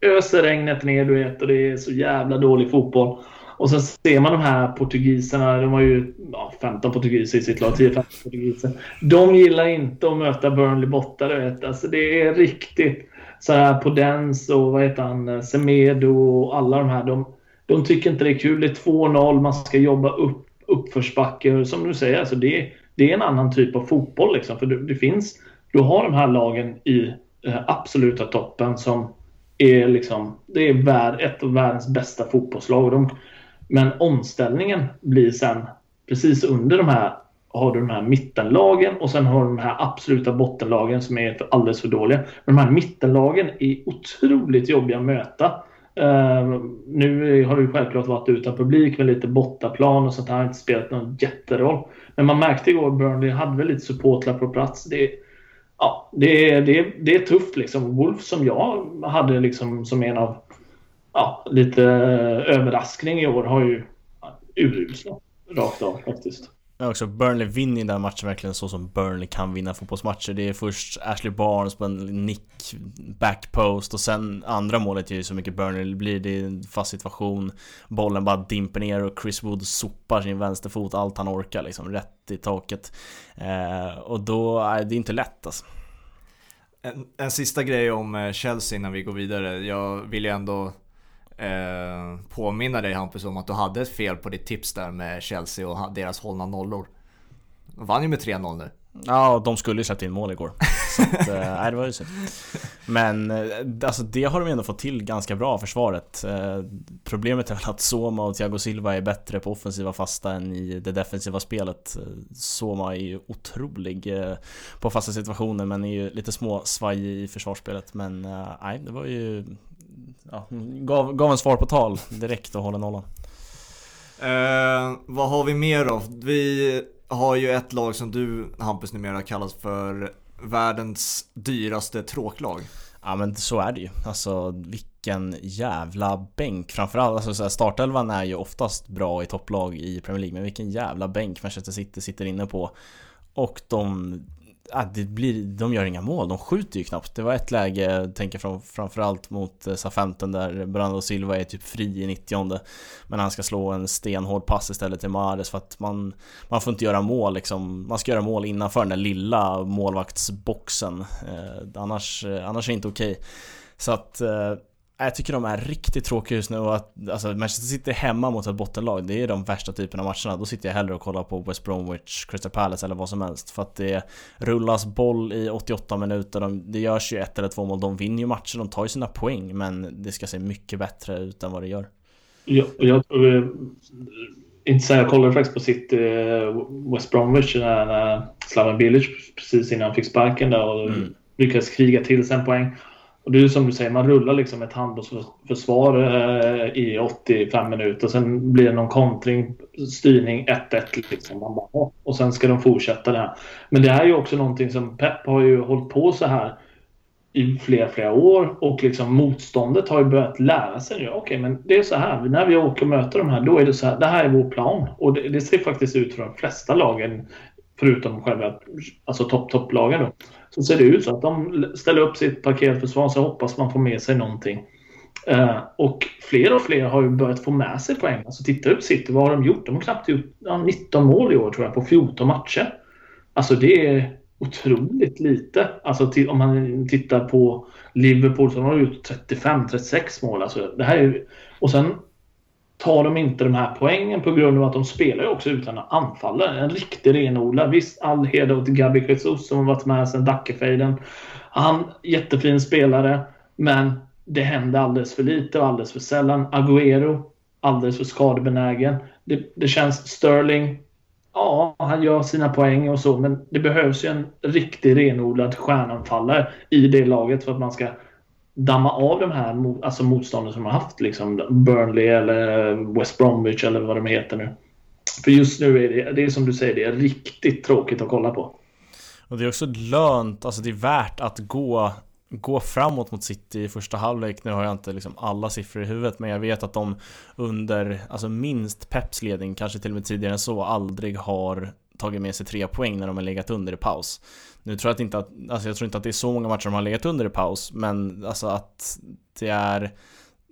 öser regnet ner du vet och det är så jävla dålig fotboll. Och sen ser man de här portugiserna, de har ju ja, 15 portugiser i sitt lag, 10-15 portugiser. De gillar inte att möta Burnley borta, du vet. Alltså det är riktigt så här Podens och vad heter han, Semedo och alla de här. De, de tycker inte det är kul. Det är 2-0, man ska jobba upp uppförsbacke. Som du säger, alltså det, det är en annan typ av fotboll. Liksom. För det, det finns, du har de här lagen i eh, absoluta toppen som är liksom, det är värld, ett av världens bästa fotbollslag. De, men omställningen blir sen precis under de här har du de här mittenlagen och sen har du de här absoluta bottenlagen som är alldeles för dåliga. Men de här mittenlagen är otroligt jobbiga att möta. Uh, nu har det självklart varit utan publik med lite bortaplan och sånt här. har inte spelat någon jätteroll. Men man märkte igår att Burnley hade väl lite supportrar på plats. Det, ja, det, det, det är tufft liksom. Wolf som jag hade liksom som en av ja, lite överraskning i år har ju urusla rakt av faktiskt. Ja, också Burnley vinner den matchen verkligen så som Burnley kan vinna fotbollsmatcher. Det är först Ashley Barnes på en nick backpost och sen andra målet är ju så mycket Burnley blir. Det är en fast situation. Bollen bara dimper ner och Chris Wood sopar sin vänsterfot allt han orkar liksom rätt i taket. Eh, och då är det inte lätt alltså. En, en sista grej om eh, Chelsea innan vi går vidare. Jag vill ju ändå eh, påminna dig Hampus om att du hade ett fel på ditt tips där med Chelsea och deras hållna nollor. De vann ju med 3-0 nu. Ja, de skulle ju släppt in mål igår. Så att, eh, nej, det var ju synd. Men eh, alltså det har de ändå fått till ganska bra, försvaret. Problemet är väl att Soma och Thiago Silva är bättre på offensiva fasta än i det defensiva spelet. Soma är ju otrolig på fasta situationer men är ju lite små svaj i försvarsspelet. Men nej, det var ju ja, gav, gav en svar på tal direkt och håller nollan. Eh, vad har vi mer då? Vi har ju ett lag som du Hampus numera kallas för världens dyraste tråklag. Ja men så är det ju. Alltså vilken jävla bänk. Framförallt, alltså startelvan är ju oftast bra i topplag i Premier League. Men vilken jävla bänk Manchester City sitter inne på. Och de ah, det blir, de gör inga mål, de skjuter ju knappt. Det var ett läge, tänker fram, framförallt mot eh, SA-15 där Brando Silva är typ fri i 90 Men han ska slå en stenhård pass istället till Mahrez för att man, man får inte göra mål liksom. Man ska göra mål innanför den där lilla målvaktsboxen. Eh, annars, eh, annars är det inte okej. Okay. Så att eh, jag tycker de är riktigt tråkiga just nu och att alltså, Manchester City hemma mot ett bottenlag Det är de värsta typerna av matcherna. Då sitter jag hellre och kollar på West Bromwich, Crystal Palace eller vad som helst. För att det rullas boll i 88 minuter. De, Det görs ju ett eller två mål. De vinner ju matcher, de tar ju sina poäng Men det ska se mycket bättre ut än vad det gör. Jag, jag eh, inte säga, jag kollade faktiskt på sitt eh, West Bromwich när, när Slaven Bilic precis innan han fick sparken där och mm. lyckades kriga till sig en poäng och det är som du säger, man rullar liksom ett handbollsförsvar eh, i 85 minuter. Sen blir det någon kontring, styrning 1-1. Liksom. och sen ska de fortsätta det här. Men det här är ju också någonting som Pep har ju hållit på så här i flera, flera år och liksom motståndet har ju börjat lära sig nu. Okej, okay, men det är så här. När vi åker och möter de här, då är det så här. Det här är vår plan. Och det, det ser faktiskt ut för de flesta lagen, förutom själva alltså topp-topplagen. Då så ser det ut så att de ställer upp sitt paketförsvar så hoppas man få med sig någonting. Uh, och fler och fler har ju börjat få med sig poäng. Alltså titta upp City, vad har de gjort? De har knappt gjort ja, 19 mål i år tror jag på 14 matcher. Alltså det är otroligt lite. Alltså om man tittar på Liverpool så har de gjort 35-36 mål. Alltså det här är, och sen tar de inte de här poängen på grund av att de spelar ju också utan anfallare. En riktig renodlad. Visst, all heder åt Gabi Jesus som har varit med sedan Dackefejden. Han, jättefin spelare, men det händer alldeles för lite och alldeles för sällan. Agüero, alldeles för skadebenägen. Det, det känns Sterling, ja, han gör sina poäng och så, men det behövs ju en riktig renodlad stjärnanfallare i det laget för att man ska damma av de här alltså motstånden som har haft. Liksom Burnley eller West Bromwich eller vad de heter nu. För just nu är det, det är som du säger, det är riktigt tråkigt att kolla på. Och det är också lönt, alltså det är värt att gå gå framåt mot City i första halvlek. Nu har jag inte liksom alla siffror i huvudet men jag vet att de under, alltså minst Peps ledning, kanske till och med tidigare än så, aldrig har tagit med sig tre poäng när de har legat under i paus. Nu tror jag att inte att, alltså jag tror inte att det är så många matcher de har legat under i paus, men alltså att det är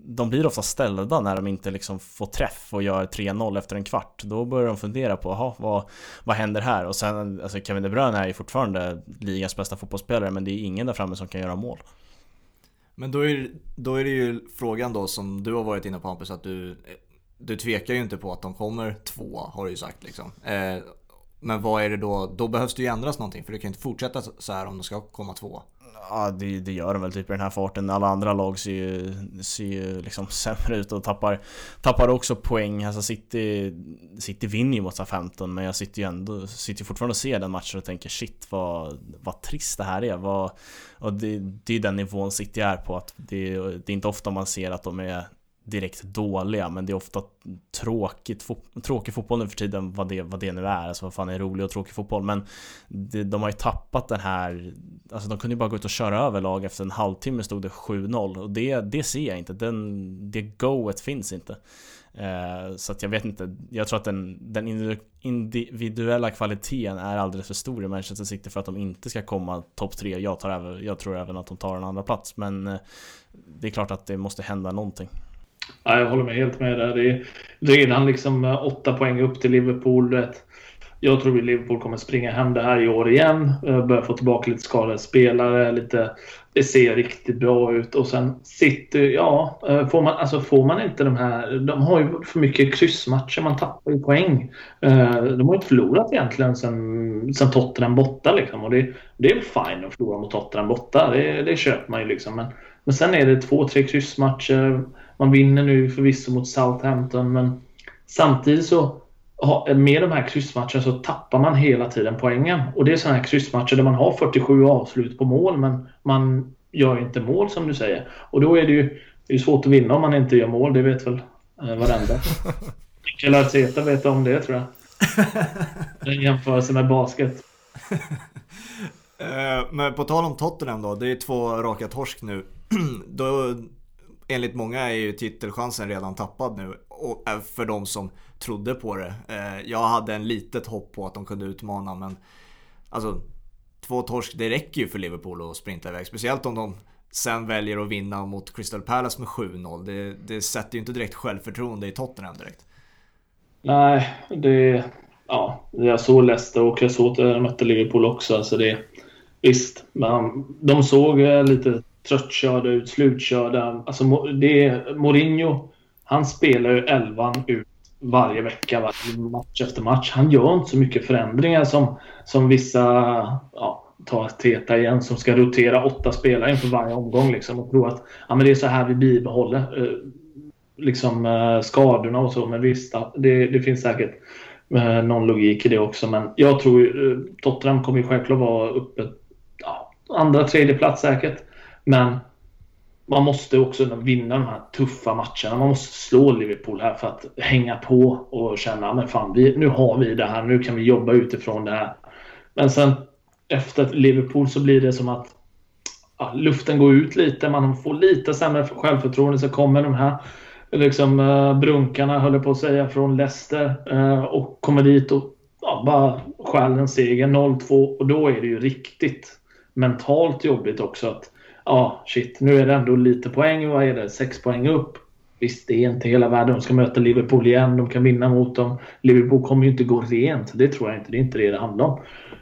de blir ofta ställda när de inte liksom får träff och gör 3-0 efter en kvart. Då börjar de fundera på, aha, vad, vad händer här? Och sen, alltså Kevin De Bruyne är ju fortfarande ligans bästa fotbollsspelare, men det är ingen där framme som kan göra mål. Men då är, då är det ju frågan då som du har varit inne på Hampus, att du, du tvekar ju inte på att de kommer två, har du ju sagt liksom. Eh, men vad är det då? Då behövs det ju ändras någonting för det kan inte fortsätta så här om de ska komma två. Ja det, det gör de väl typ i den här farten. Alla andra lag ser ju, ser ju liksom sämre ut och tappar, tappar också poäng. Alltså City, City vinner ju mot 15 men jag sitter ju ändå sitter fortfarande och ser den matchen och tänker shit vad, vad trist det här är. Vad, och det, det är den nivån City är på. att det, det är inte ofta man ser att de är direkt dåliga men det är ofta tråkigt, fo tråkig fotboll nu för tiden vad det, vad det nu är, alltså vad fan är rolig och tråkig fotboll men det, de har ju tappat den här, alltså de kunde ju bara gå ut och köra över lag efter en halvtimme stod det 7-0 och det, det ser jag inte, den, det goet finns inte. Eh, så att jag vet inte, jag tror att den, den individuella kvaliteten är alldeles för stor i Manchester City för att de inte ska komma topp tre. Jag, tar även, jag tror även att de tar en andra plats men eh, det är klart att det måste hända någonting. Ja, jag håller med helt med där. Det är redan liksom eh, åtta poäng upp till Liverpool. Vet jag tror att Liverpool kommer springa hem det här i år igen. Eh, börja få tillbaka lite skadade spelare. Lite, det ser riktigt bra ut. Och sen City, ja. Eh, får man, alltså får man inte de här... De har ju för mycket kryssmatcher. Man tappar ju poäng. De har ju inte förlorat egentligen sen, sen Tottenham borta. Liksom. Och det, det är fine att förlora mot Tottenham borta. Det, det köper man ju liksom. Men, men sen är det två, tre kryssmatcher. Man vinner nu förvisso mot Southampton. Men samtidigt så med de här kryssmatcherna så tappar man hela tiden poängen. Och det är sådana här kryssmatcher där man har 47 avslut på mål men man gör inte mål som du säger. Och då är det ju det är svårt att vinna om man inte gör mål. Det vet väl eh, varenda. Mikael Arteta vet om det tror jag. En jämförelse med basket. Eh, men på tal om Tottenham då. Det är två raka torsk nu. då, enligt många är ju titelchansen redan tappad nu. Och eh, för de som trodde på det. Eh, jag hade en litet hopp på att de kunde utmana men alltså två torsk det räcker ju för Liverpool att sprinta iväg. Speciellt om de sen väljer att vinna mot Crystal Palace med 7-0. Det, det sätter ju inte direkt självförtroende i Tottenham direkt. Nej, det... Ja, jag såg Leicester och jag såg att de mötte Liverpool också. Alltså det, visst, men de såg eh, lite tröttkörda ut, slutkörda. Alltså det, Mourinho, han spelar ju elvan ut varje vecka, varje match efter match. Han gör inte så mycket förändringar som, som vissa, ja, ta Teta igen, som ska rotera åtta spelare inför varje omgång liksom, och tro att ja, men det är så här vi bibehåller eh, liksom, eh, skadorna och så. Men visst, det, det finns säkert eh, någon logik i det också. Men jag tror eh, Tottenham kommer ju självklart vara uppe ja, andra, tredje plats säkert. Men man måste också vinna de här tuffa matcherna. Man måste slå Liverpool här för att hänga på och känna men fan, vi, nu har vi det här. Nu kan vi jobba utifrån det här. Men sen efter Liverpool så blir det som att ja, luften går ut lite. Man får lite sämre självförtroende. Så kommer de här liksom, uh, brunkarna, höll jag på att säga, från Leicester uh, och kommer dit och ja, bara stjäl en seger. 0-2 och då är det ju riktigt mentalt jobbigt också att ja, shit, nu är det ändå lite poäng. Vad är det? Sex poäng upp. Visst, det är inte hela världen. De ska möta Liverpool igen. De kan vinna mot dem. Liverpool kommer ju inte gå rent. Det tror jag inte. Det är inte det det handlar om.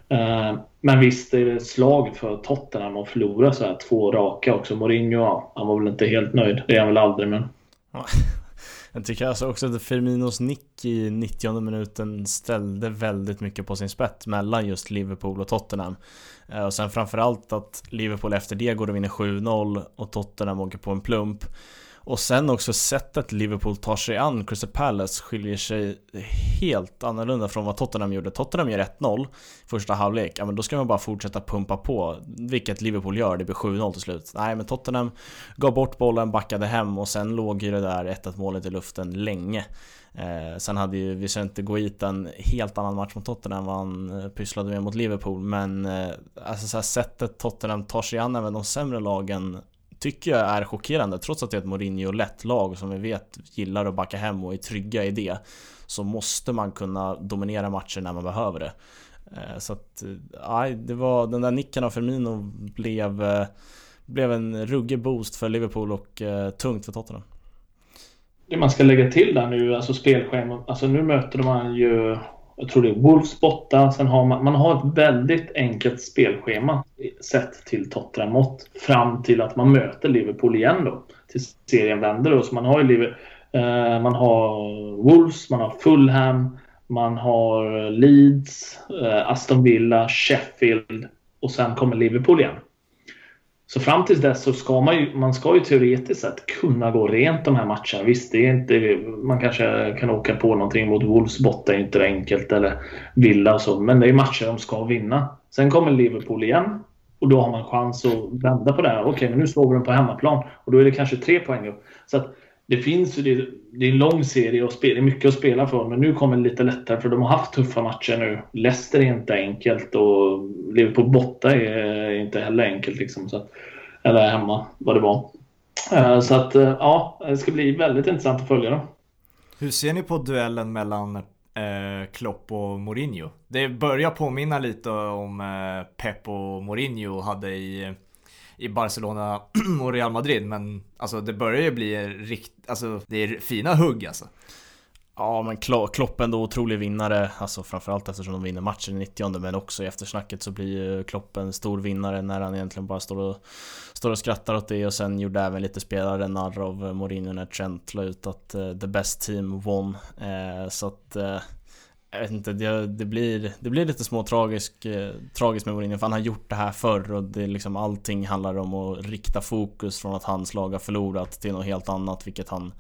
Eh, men visst är det ett slag för Tottenham att förlora så här två raka också. Mourinho, ja, han var väl inte helt nöjd. Det är han väl aldrig, men... Jag tycker alltså också att Firminos nick i 90 minuten ställde väldigt mycket på sin spett mellan just Liverpool och Tottenham. Eh, och sen framförallt att Liverpool efter det går och vinner 7-0 och Tottenham åker på en plump. Och sen också sättet Liverpool tar sig an Crystal Palace skiljer sig helt annorlunda från vad Tottenham gjorde. Tottenham gör 1-0 första halvlek, ja men då ska man bara fortsätta pumpa på, vilket Liverpool gör, det blir 7-0 till slut. Nej men Tottenham gav bort bollen, backade hem och sen låg ju det där 1-1 målet i luften länge. Eh, sen hade ju Vicente Guita en helt annan match mot Tottenham än vad han eh, pysslade med mot Liverpool men eh, alltså så här, sättet Tottenham tar sig an även de sämre lagen tycker jag är chockerande trots att det är ett Mourinho-lätt lag som vi vet gillar att backa hem och är trygga i det så måste man kunna dominera matcher när man behöver det. Eh, så att, eh, nej, det var den där nicken av Firmino blev, eh, blev en ruggig boost för Liverpool och eh, tungt för Tottenham. Det man ska lägga till där nu, alltså spelschemat. Alltså nu möter man ju jag tror det är Wolves borta. Sen har man, man har ett väldigt enkelt spelschema sett till Tottenham mått. Fram till att man möter Liverpool igen då. Till serien vänder då. Så man har ju eh, man har Wolves, man har Fulham, man har Leeds, eh, Aston Villa, Sheffield och sen kommer Liverpool igen. Så fram till dess så ska man ju, man ska ju teoretiskt sett kunna gå rent de här matcherna. Visst, det är inte, man kanske kan åka på någonting mot Wolves borta, är inte enkelt, eller Villa och så. Men det är matcher de ska vinna. Sen kommer Liverpool igen och då har man chans att vända på det här. Okej, men nu slår vi dem på hemmaplan och då är det kanske tre poäng upp. Så att det finns ju, det, det är en lång serie och spela, det är mycket att spela för. Men nu kommer det lite lättare för de har haft tuffa matcher nu. Leicester är inte enkelt och Liverpool borta är inte heller enkelt. Liksom, så att, eller hemma, vad det var. Eh, så att eh, ja, det ska bli väldigt intressant att följa dem. Hur ser ni på duellen mellan eh, Klopp och Mourinho? Det börjar påminna lite om eh, Pep och Mourinho hade i i Barcelona och Real Madrid. Men alltså det börjar ju bli rikt, alltså det är fina hugg alltså. Ja men Klopp ändå otrolig vinnare, alltså framförallt eftersom de vinner matchen i 90 men också i eftersnacket så blir ju Klopp en stor vinnare när han egentligen bara står och, står och skrattar åt det och sen gjorde även lite spelare narr av Mourinho när Trent la ut att uh, the best team won. Uh, så att uh, jag vet inte, det, det, blir, det blir lite små tragisk, eh, tragiskt med Mourinho för han har gjort det här förr och det liksom allting handlar om att rikta fokus från att hans lag har förlorat till något helt annat vilket han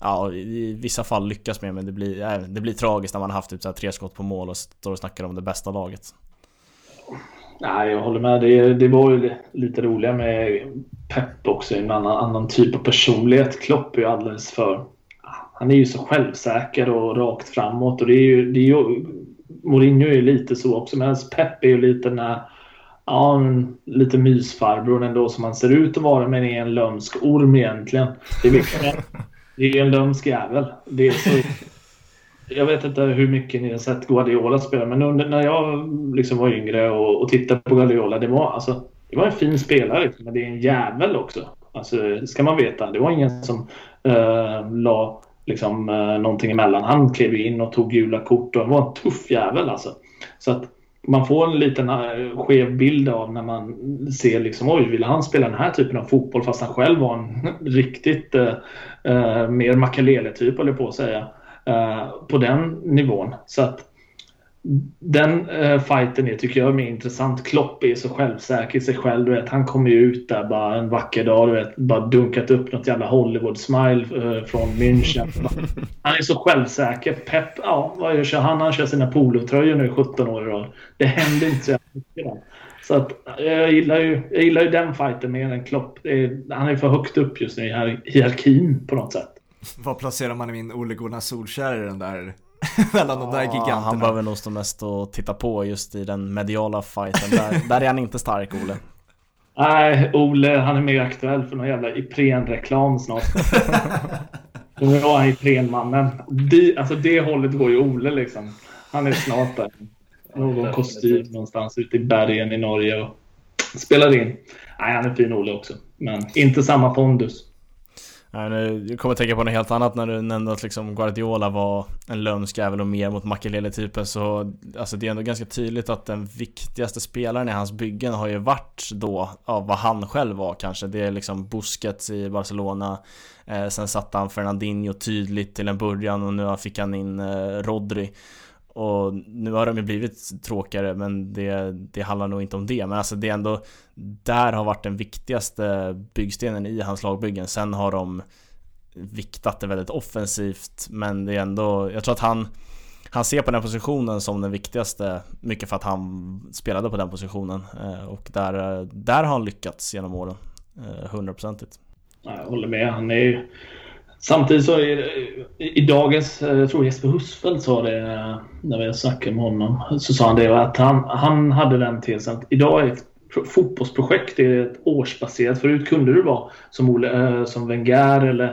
Ja, i vissa fall lyckas med men det blir, äh, det blir tragiskt när man har haft typ så här tre skott på mål och står och snackar om det bästa laget. Nej, jag håller med. Det, det var ju lite roliga med Pep också, en annan, annan typ av personlighet. Klopp är ju alldeles för han är ju så självsäker och rakt framåt. Och det är ju, det är ju, Mourinho är ju lite så också. Medan Pep är ju lite den här, ja, lite mysfarbrorn ändå som han ser ut att vara men är en lömsk orm egentligen. Det är, det är en lömsk jävel. Det är så, jag vet inte hur mycket ni har sett Guardiola spela men under, när jag liksom var yngre och, och tittade på Guardiola det var, alltså, det var en fin spelare men det är en jävel också. Alltså, ska man veta. Det var ingen som uh, la liksom, eh, någonting emellan. Han klev in och tog gula kort och han var en tuff jävel alltså. Så att man får en liten eh, skev bild av när man ser liksom oj, ville han spela den här typen av fotboll fast han själv var en riktigt eh, eh mer Makalele-typ, eller på att säga. Eh, på den nivån. Så att den eh, fighten är, tycker jag är mer intressant. Klopp är så självsäker i sig själv. Du vet, han kommer ju ut där bara en vacker dag. Du vet, bara dunkat upp något jävla Hollywood-smile eh, från München. han är så självsäker. Pep, ja, vad gör han? Han kör sina polotröjor nu 17 år i rad. Det händer inte så mycket. Där. Så att, jag, gillar ju, jag gillar ju den fighten mer än Klopp. Är, han är för högt upp just nu i hierarkin på något sätt. Var placerar man min Ole Gunnar Solskär i den där mellan de där giganterna. Han behöver nog stå mest och titta på just i den mediala fighten. Där, där är han inte stark, Ole. Nej, Ole han är mer aktuell för någon jävla Ipren-reklam snart. Nu var han Ipren-mannen. De, alltså det hållet går ju Ole liksom. Han är snart där. Någon kostym någonstans ute i bergen i Norge och spelar in. Nej, han är fin Ole också. Men inte samma pondus. Jag kommer att tänka på något helt annat när du nämnde att liksom Guardiola var en lömsk jävel och mer mot Makelele-typen så Alltså det är ändå ganska tydligt att den viktigaste spelaren i hans byggen har ju varit då av vad han själv var kanske. Det är liksom Busquets i Barcelona eh, Sen satte han Fernandinho tydligt till en början och nu fick han in eh, Rodri och nu har de ju blivit tråkigare men det, det handlar nog inte om det. Men alltså det är ändå Där har varit den viktigaste byggstenen i hans lagbyggen. Sen har de viktat det väldigt offensivt men det är ändå Jag tror att han Han ser på den positionen som den viktigaste Mycket för att han spelade på den positionen eh, Och där, eh, där har han lyckats genom åren eh, Hundraprocentigt Jag håller med. Han är ju Samtidigt så är det, i dagens, eh, jag tror Jesper Husfeldt sa det eh, när vi snackade med honom, så sa han det att han, han hade den tesen att idag är ett fotbollsprojekt är ett årsbaserat. Förut kunde det vara som, Ole, eh, som Wenger eller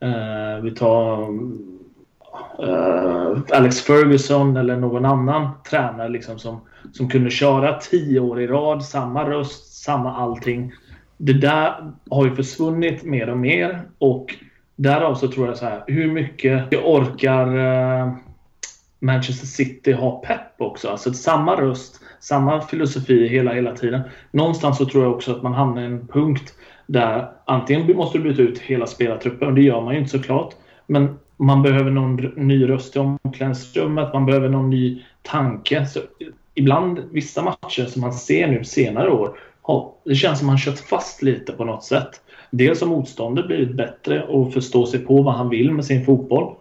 eh, vi tar eh, Alex Ferguson eller någon annan tränare liksom som, som kunde köra tio år i rad, samma röst, samma allting. Det där har ju försvunnit mer och mer och Därav så tror jag så här, hur mycket orkar eh, Manchester City ha pepp också? Alltså samma röst, samma filosofi hela, hela tiden. Någonstans så tror jag också att man hamnar i en punkt där antingen måste du byta ut hela spelartruppen, och det gör man ju inte såklart. Men man behöver någon ny röst i omklädningsrummet, man behöver någon ny tanke. Så ibland, vissa matcher som man ser nu senare år, det känns som man kört fast lite på något sätt. Dels har motståndet blivit bättre och förstå sig på vad han vill med sin fotboll.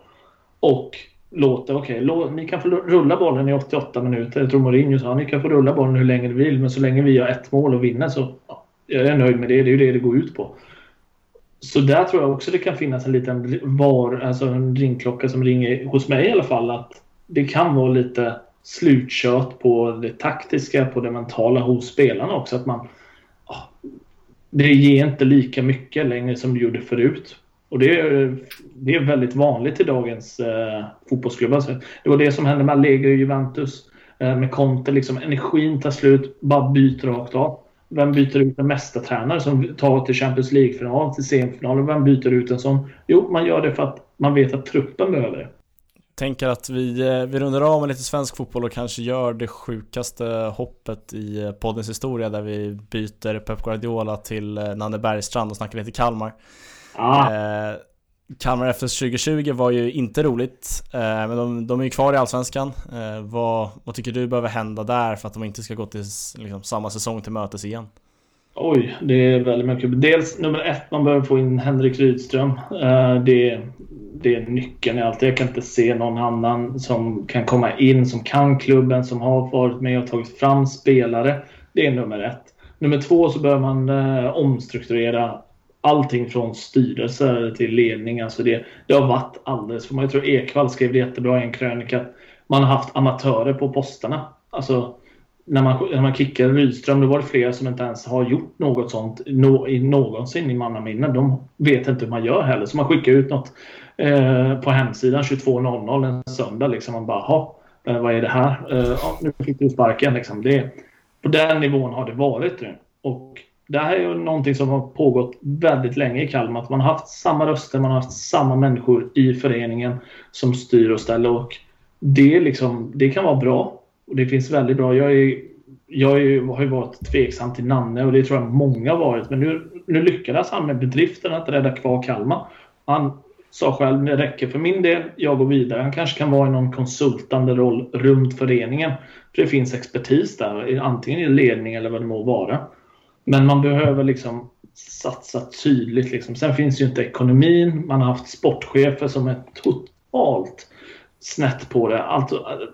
Och låter, okej, okay, ni kan få rulla bollen i 88 minuter. Jag tror Mourinho sa ni kan få rulla bollen hur länge ni vill, men så länge vi gör ett mål och vinner så ja, jag är nöjd med det. Det är ju det det går ut på. så där tror jag också det kan finnas en liten var, alltså en ringklocka som ringer hos mig i alla fall. Att det kan vara lite slutkört på det taktiska, på det mentala hos spelarna också. Att man, det ger inte lika mycket längre som det gjorde förut. Och det är, det är väldigt vanligt i dagens eh, fotbollsklubbar. Alltså, det var det som hände med Allegri och Juventus. Eh, med Conte, liksom, energin tar slut, bara byter rakt av. Vem byter ut en mästartränare som tar till Champions League-final, till semifinal? Vem byter ut en sån? Jo, man gör det för att man vet att truppen behöver det. Tänker att vi, eh, vi rundar av med lite svensk fotboll och kanske gör det sjukaste hoppet i eh, poddens historia där vi byter Pep Guardiola till eh, Nanne Bergstrand och snackar lite Kalmar. Ah. Eh, Kalmar efter 2020 var ju inte roligt, eh, men de, de, är ju kvar i Allsvenskan. Eh, vad, vad, tycker du behöver hända där för att de inte ska gå till liksom, samma säsong till mötes igen? Oj, det är väldigt mycket. Dels nummer ett, man behöver få in Henrik Rydström. Eh, det, det är nyckeln i allt. Jag kan inte se någon annan som kan komma in, som kan klubben, som har varit med och tagit fram spelare. Det är nummer ett. Nummer två så behöver man eh, omstrukturera allting från styrelse till ledning. Alltså det, det har varit alldeles för Jag tror Ekwall skrev det jättebra i en krönika. Man har haft amatörer på posterna. Alltså, när man, när man kickade Rydström, då var det flera som inte ens har gjort något sånt no, i, någonsin i mannaminne. De vet inte hur man gör heller. Så man skickar ut något eh, på hemsidan 22.00 en söndag. Liksom. Man bara, eh, vad är det här? Eh, nu fick du sparken. Liksom. Det, på den nivån har det varit nu. Och det här är ju någonting som har pågått väldigt länge i Kalmar. Att man har haft samma röster, man har haft samma människor i föreningen som styr och ställer. Och det, liksom, det kan vara bra. Och det finns väldigt bra. Jag, är, jag är, har ju varit tveksam till Nanne och det tror jag många har varit. Men nu, nu lyckades han med bedriften att rädda kvar Kalmar. Han sa själv det räcker för min del, jag går vidare. Han kanske kan vara i någon konsultande roll runt föreningen. För det finns expertis där, antingen i ledning eller vad det må vara. Men man behöver liksom satsa tydligt. Liksom. Sen finns ju inte ekonomin. Man har haft sportchefer som är totalt snett på det. Allt,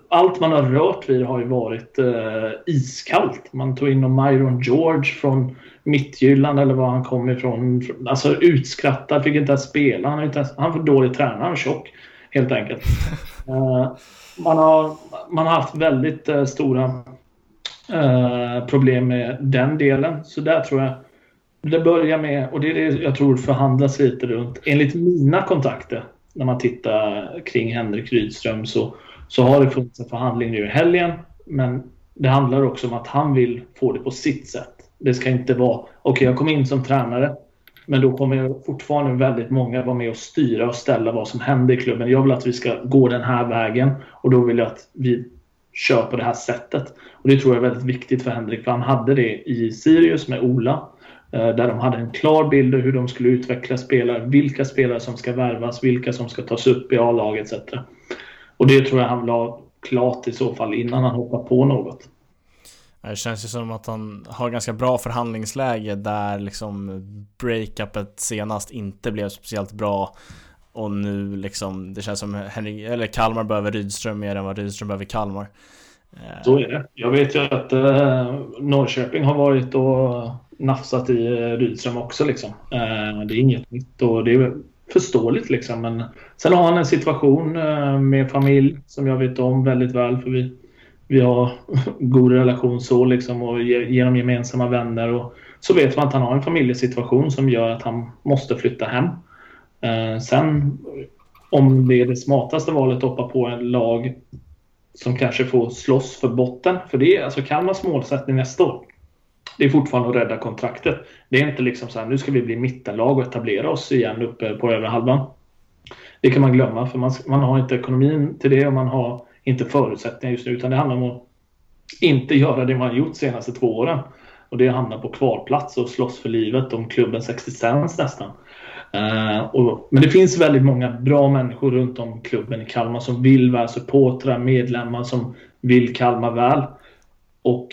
allt man har rört vid har ju varit eh, iskallt. Man tog in Myron George från Mittjylland eller var han kom ifrån. Alltså utskrattad, fick inte ens spela. Han inte ens, han var dålig tränare, han är tjock. Helt enkelt. Uh, man, har, man har haft väldigt uh, stora uh, problem med den delen. Så där tror jag det börjar med, och det är det jag tror förhandlas lite runt. Enligt mina kontakter, när man tittar kring Henrik Rydström, så, så har det funnits en förhandling nu i helgen. Men det handlar också om att han vill få det på sitt sätt. Det ska inte vara, okej okay, jag kom in som tränare, men då kommer fortfarande väldigt många vara med och styra och ställa vad som händer i klubben. Jag vill att vi ska gå den här vägen och då vill jag att vi kör på det här sättet. Och Det tror jag är väldigt viktigt för Henrik, för han hade det i Sirius med Ola. Eh, där de hade en klar bild av hur de skulle utveckla spelare, vilka spelare som ska värvas, vilka som ska tas upp i A-laget etc. Och det tror jag han vill ha klart i så fall innan han hoppar på något. Det känns ju som att han har ganska bra förhandlingsläge där liksom breakupet senast inte blev speciellt bra och nu liksom, det känns som Henrik, eller Kalmar behöver Rydström mer än vad Rydström behöver Kalmar. Så är det. Jag vet ju att eh, Norrköping har varit och nafsat i eh, Rydström också liksom. Eh, det är inget nytt och det är förståeligt liksom. Men sen har han en situation eh, med familj som jag vet om väldigt väl för vi vi har god relation så liksom och genom gemensamma vänner. Och så vet man att han har en familjesituation som gör att han måste flytta hem. Sen om det är det smartaste valet att hoppa på en lag som kanske får slåss för botten. För det är alltså Kalmars målsättning nästa år. Det är fortfarande att rädda kontraktet. Det är inte liksom så här, nu ska vi bli mittenlag och etablera oss igen uppe på övre halvan. Det kan man glömma för man, man har inte ekonomin till det och man har inte förutsättningar just nu utan det handlar om att inte göra det man gjort de senaste två åren. Och det är att hamna på kvalplats och slåss för livet om klubbens existens nästan. Uh, och, men det finns väldigt många bra människor runt om klubben i Kalmar som vill vara supportrar, medlemmar som vill Kalmar väl. Och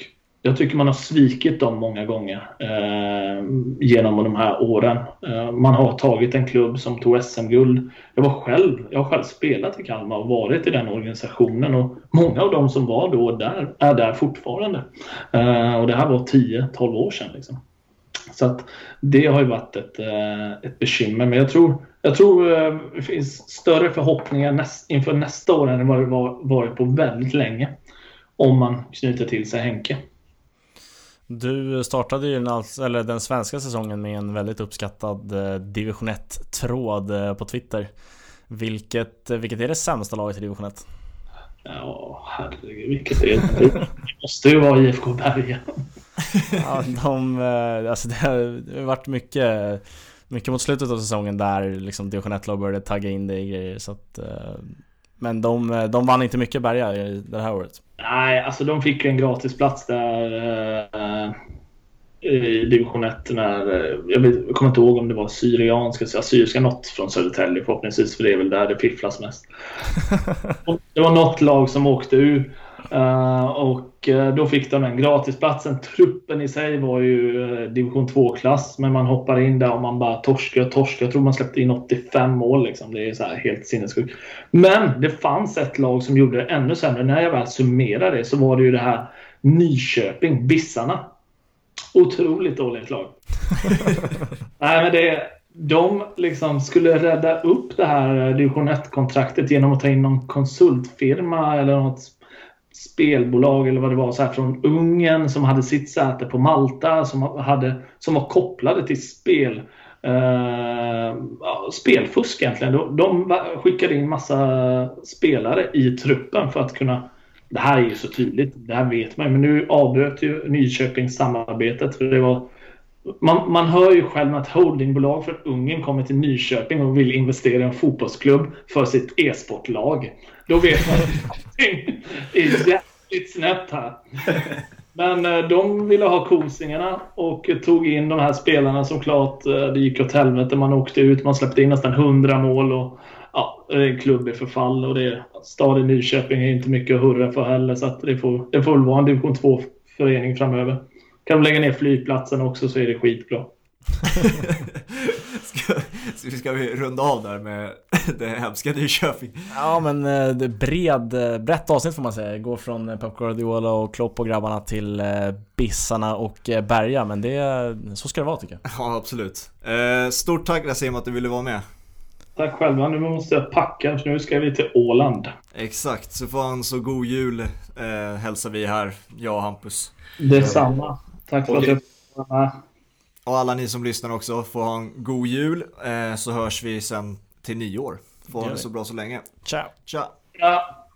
jag tycker man har svikit dem många gånger eh, genom de här åren. Eh, man har tagit en klubb som tog SM-guld. Jag var själv, jag har själv spelat i Kalmar och varit i den organisationen och många av dem som var då där är där fortfarande. Eh, och det här var 10-12 år sedan. Liksom. Så att det har ju varit ett, eh, ett bekymmer. Men jag tror, jag tror eh, det finns större förhoppningar näst, inför nästa år än vad det var, varit på väldigt länge. Om man knyter till sig Henke. Du startade ju den, eller den svenska säsongen med en väldigt uppskattad division 1-tråd på Twitter. Vilket, vilket är det sämsta laget i division 1? Ja, herregud vilket är det? Det måste ju vara IFK Berga. ja, de, eh, alltså det har varit mycket, mycket mot slutet av säsongen där liksom division 1-lag började tagga in det i grejer. Så att, eh, men de, de vann inte mycket Berga det här året. Nej, alltså de fick ju en gratis plats där eh, i division 1 när, jag, vet, jag kommer inte ihåg om det var syrianska, assyriska något från Södertälje förhoppningsvis för det är väl där det fifflas mest. det var något lag som åkte ur uh, och uh, då fick de den gratisplatsen. Truppen i sig var ju uh, division 2-klass men man hoppar in där och man bara torskar och torskar. Jag tror man släppte in 85 mål liksom. Det är så helt sinnessjukt. Men det fanns ett lag som gjorde det ännu sämre. När jag väl summerar det så var det ju det här Nyköping, Bissarna otroligt dåligt lag. Nej, men det, de liksom skulle rädda upp det här division 1-kontraktet genom att ta in någon konsultfirma eller något spelbolag eller vad det var så här från Ungern som hade sitt säte på Malta som, hade, som var kopplade till spel. eh, spelfusk egentligen. De, de skickade in massa spelare i truppen för att kunna det här är ju så tydligt, det här vet man Men nu avbröt ju Nyköping samarbetet. För det var, man, man hör ju själv att holdingbolag från Ungern kommer till Nyköping och vill investera i en fotbollsklubb för sitt e-sportlag. Då vet man att någonting är jävligt snett här. Men eh, de ville ha kosingarna och tog in de här spelarna som klart eh, det gick åt helvete. Man åkte ut, man släppte in nästan 100 mål och ja, det är en klubb i förfall och det är, staden Nyköping är inte mycket att hurra för heller så att det får, det får väl vara en division 2-förening framöver. Kan de lägga ner flygplatsen också så är det skitbra. ska, ska vi runda av där med det hemska Nyköping? Ja men eh, det bred, eh, brett avsnitt får man säga. Går från eh, Pep Guardiola och Klopp och grabbarna till Bissarna och Berga. Men det, så ska det vara tycker jag. Ja absolut. Stort tack Rasim att du ville vara med. Tack själva. Nu måste jag packa för nu ska vi till Åland. Exakt, så får han så god jul eh, hälsar vi här, jag och Hampus. Detsamma. Tack för att jag fick med. Och alla ni som lyssnar också får ha en god jul eh, så hörs vi sen till nyår. Får ha det så bra så länge. Ciao. Ciao. Ja.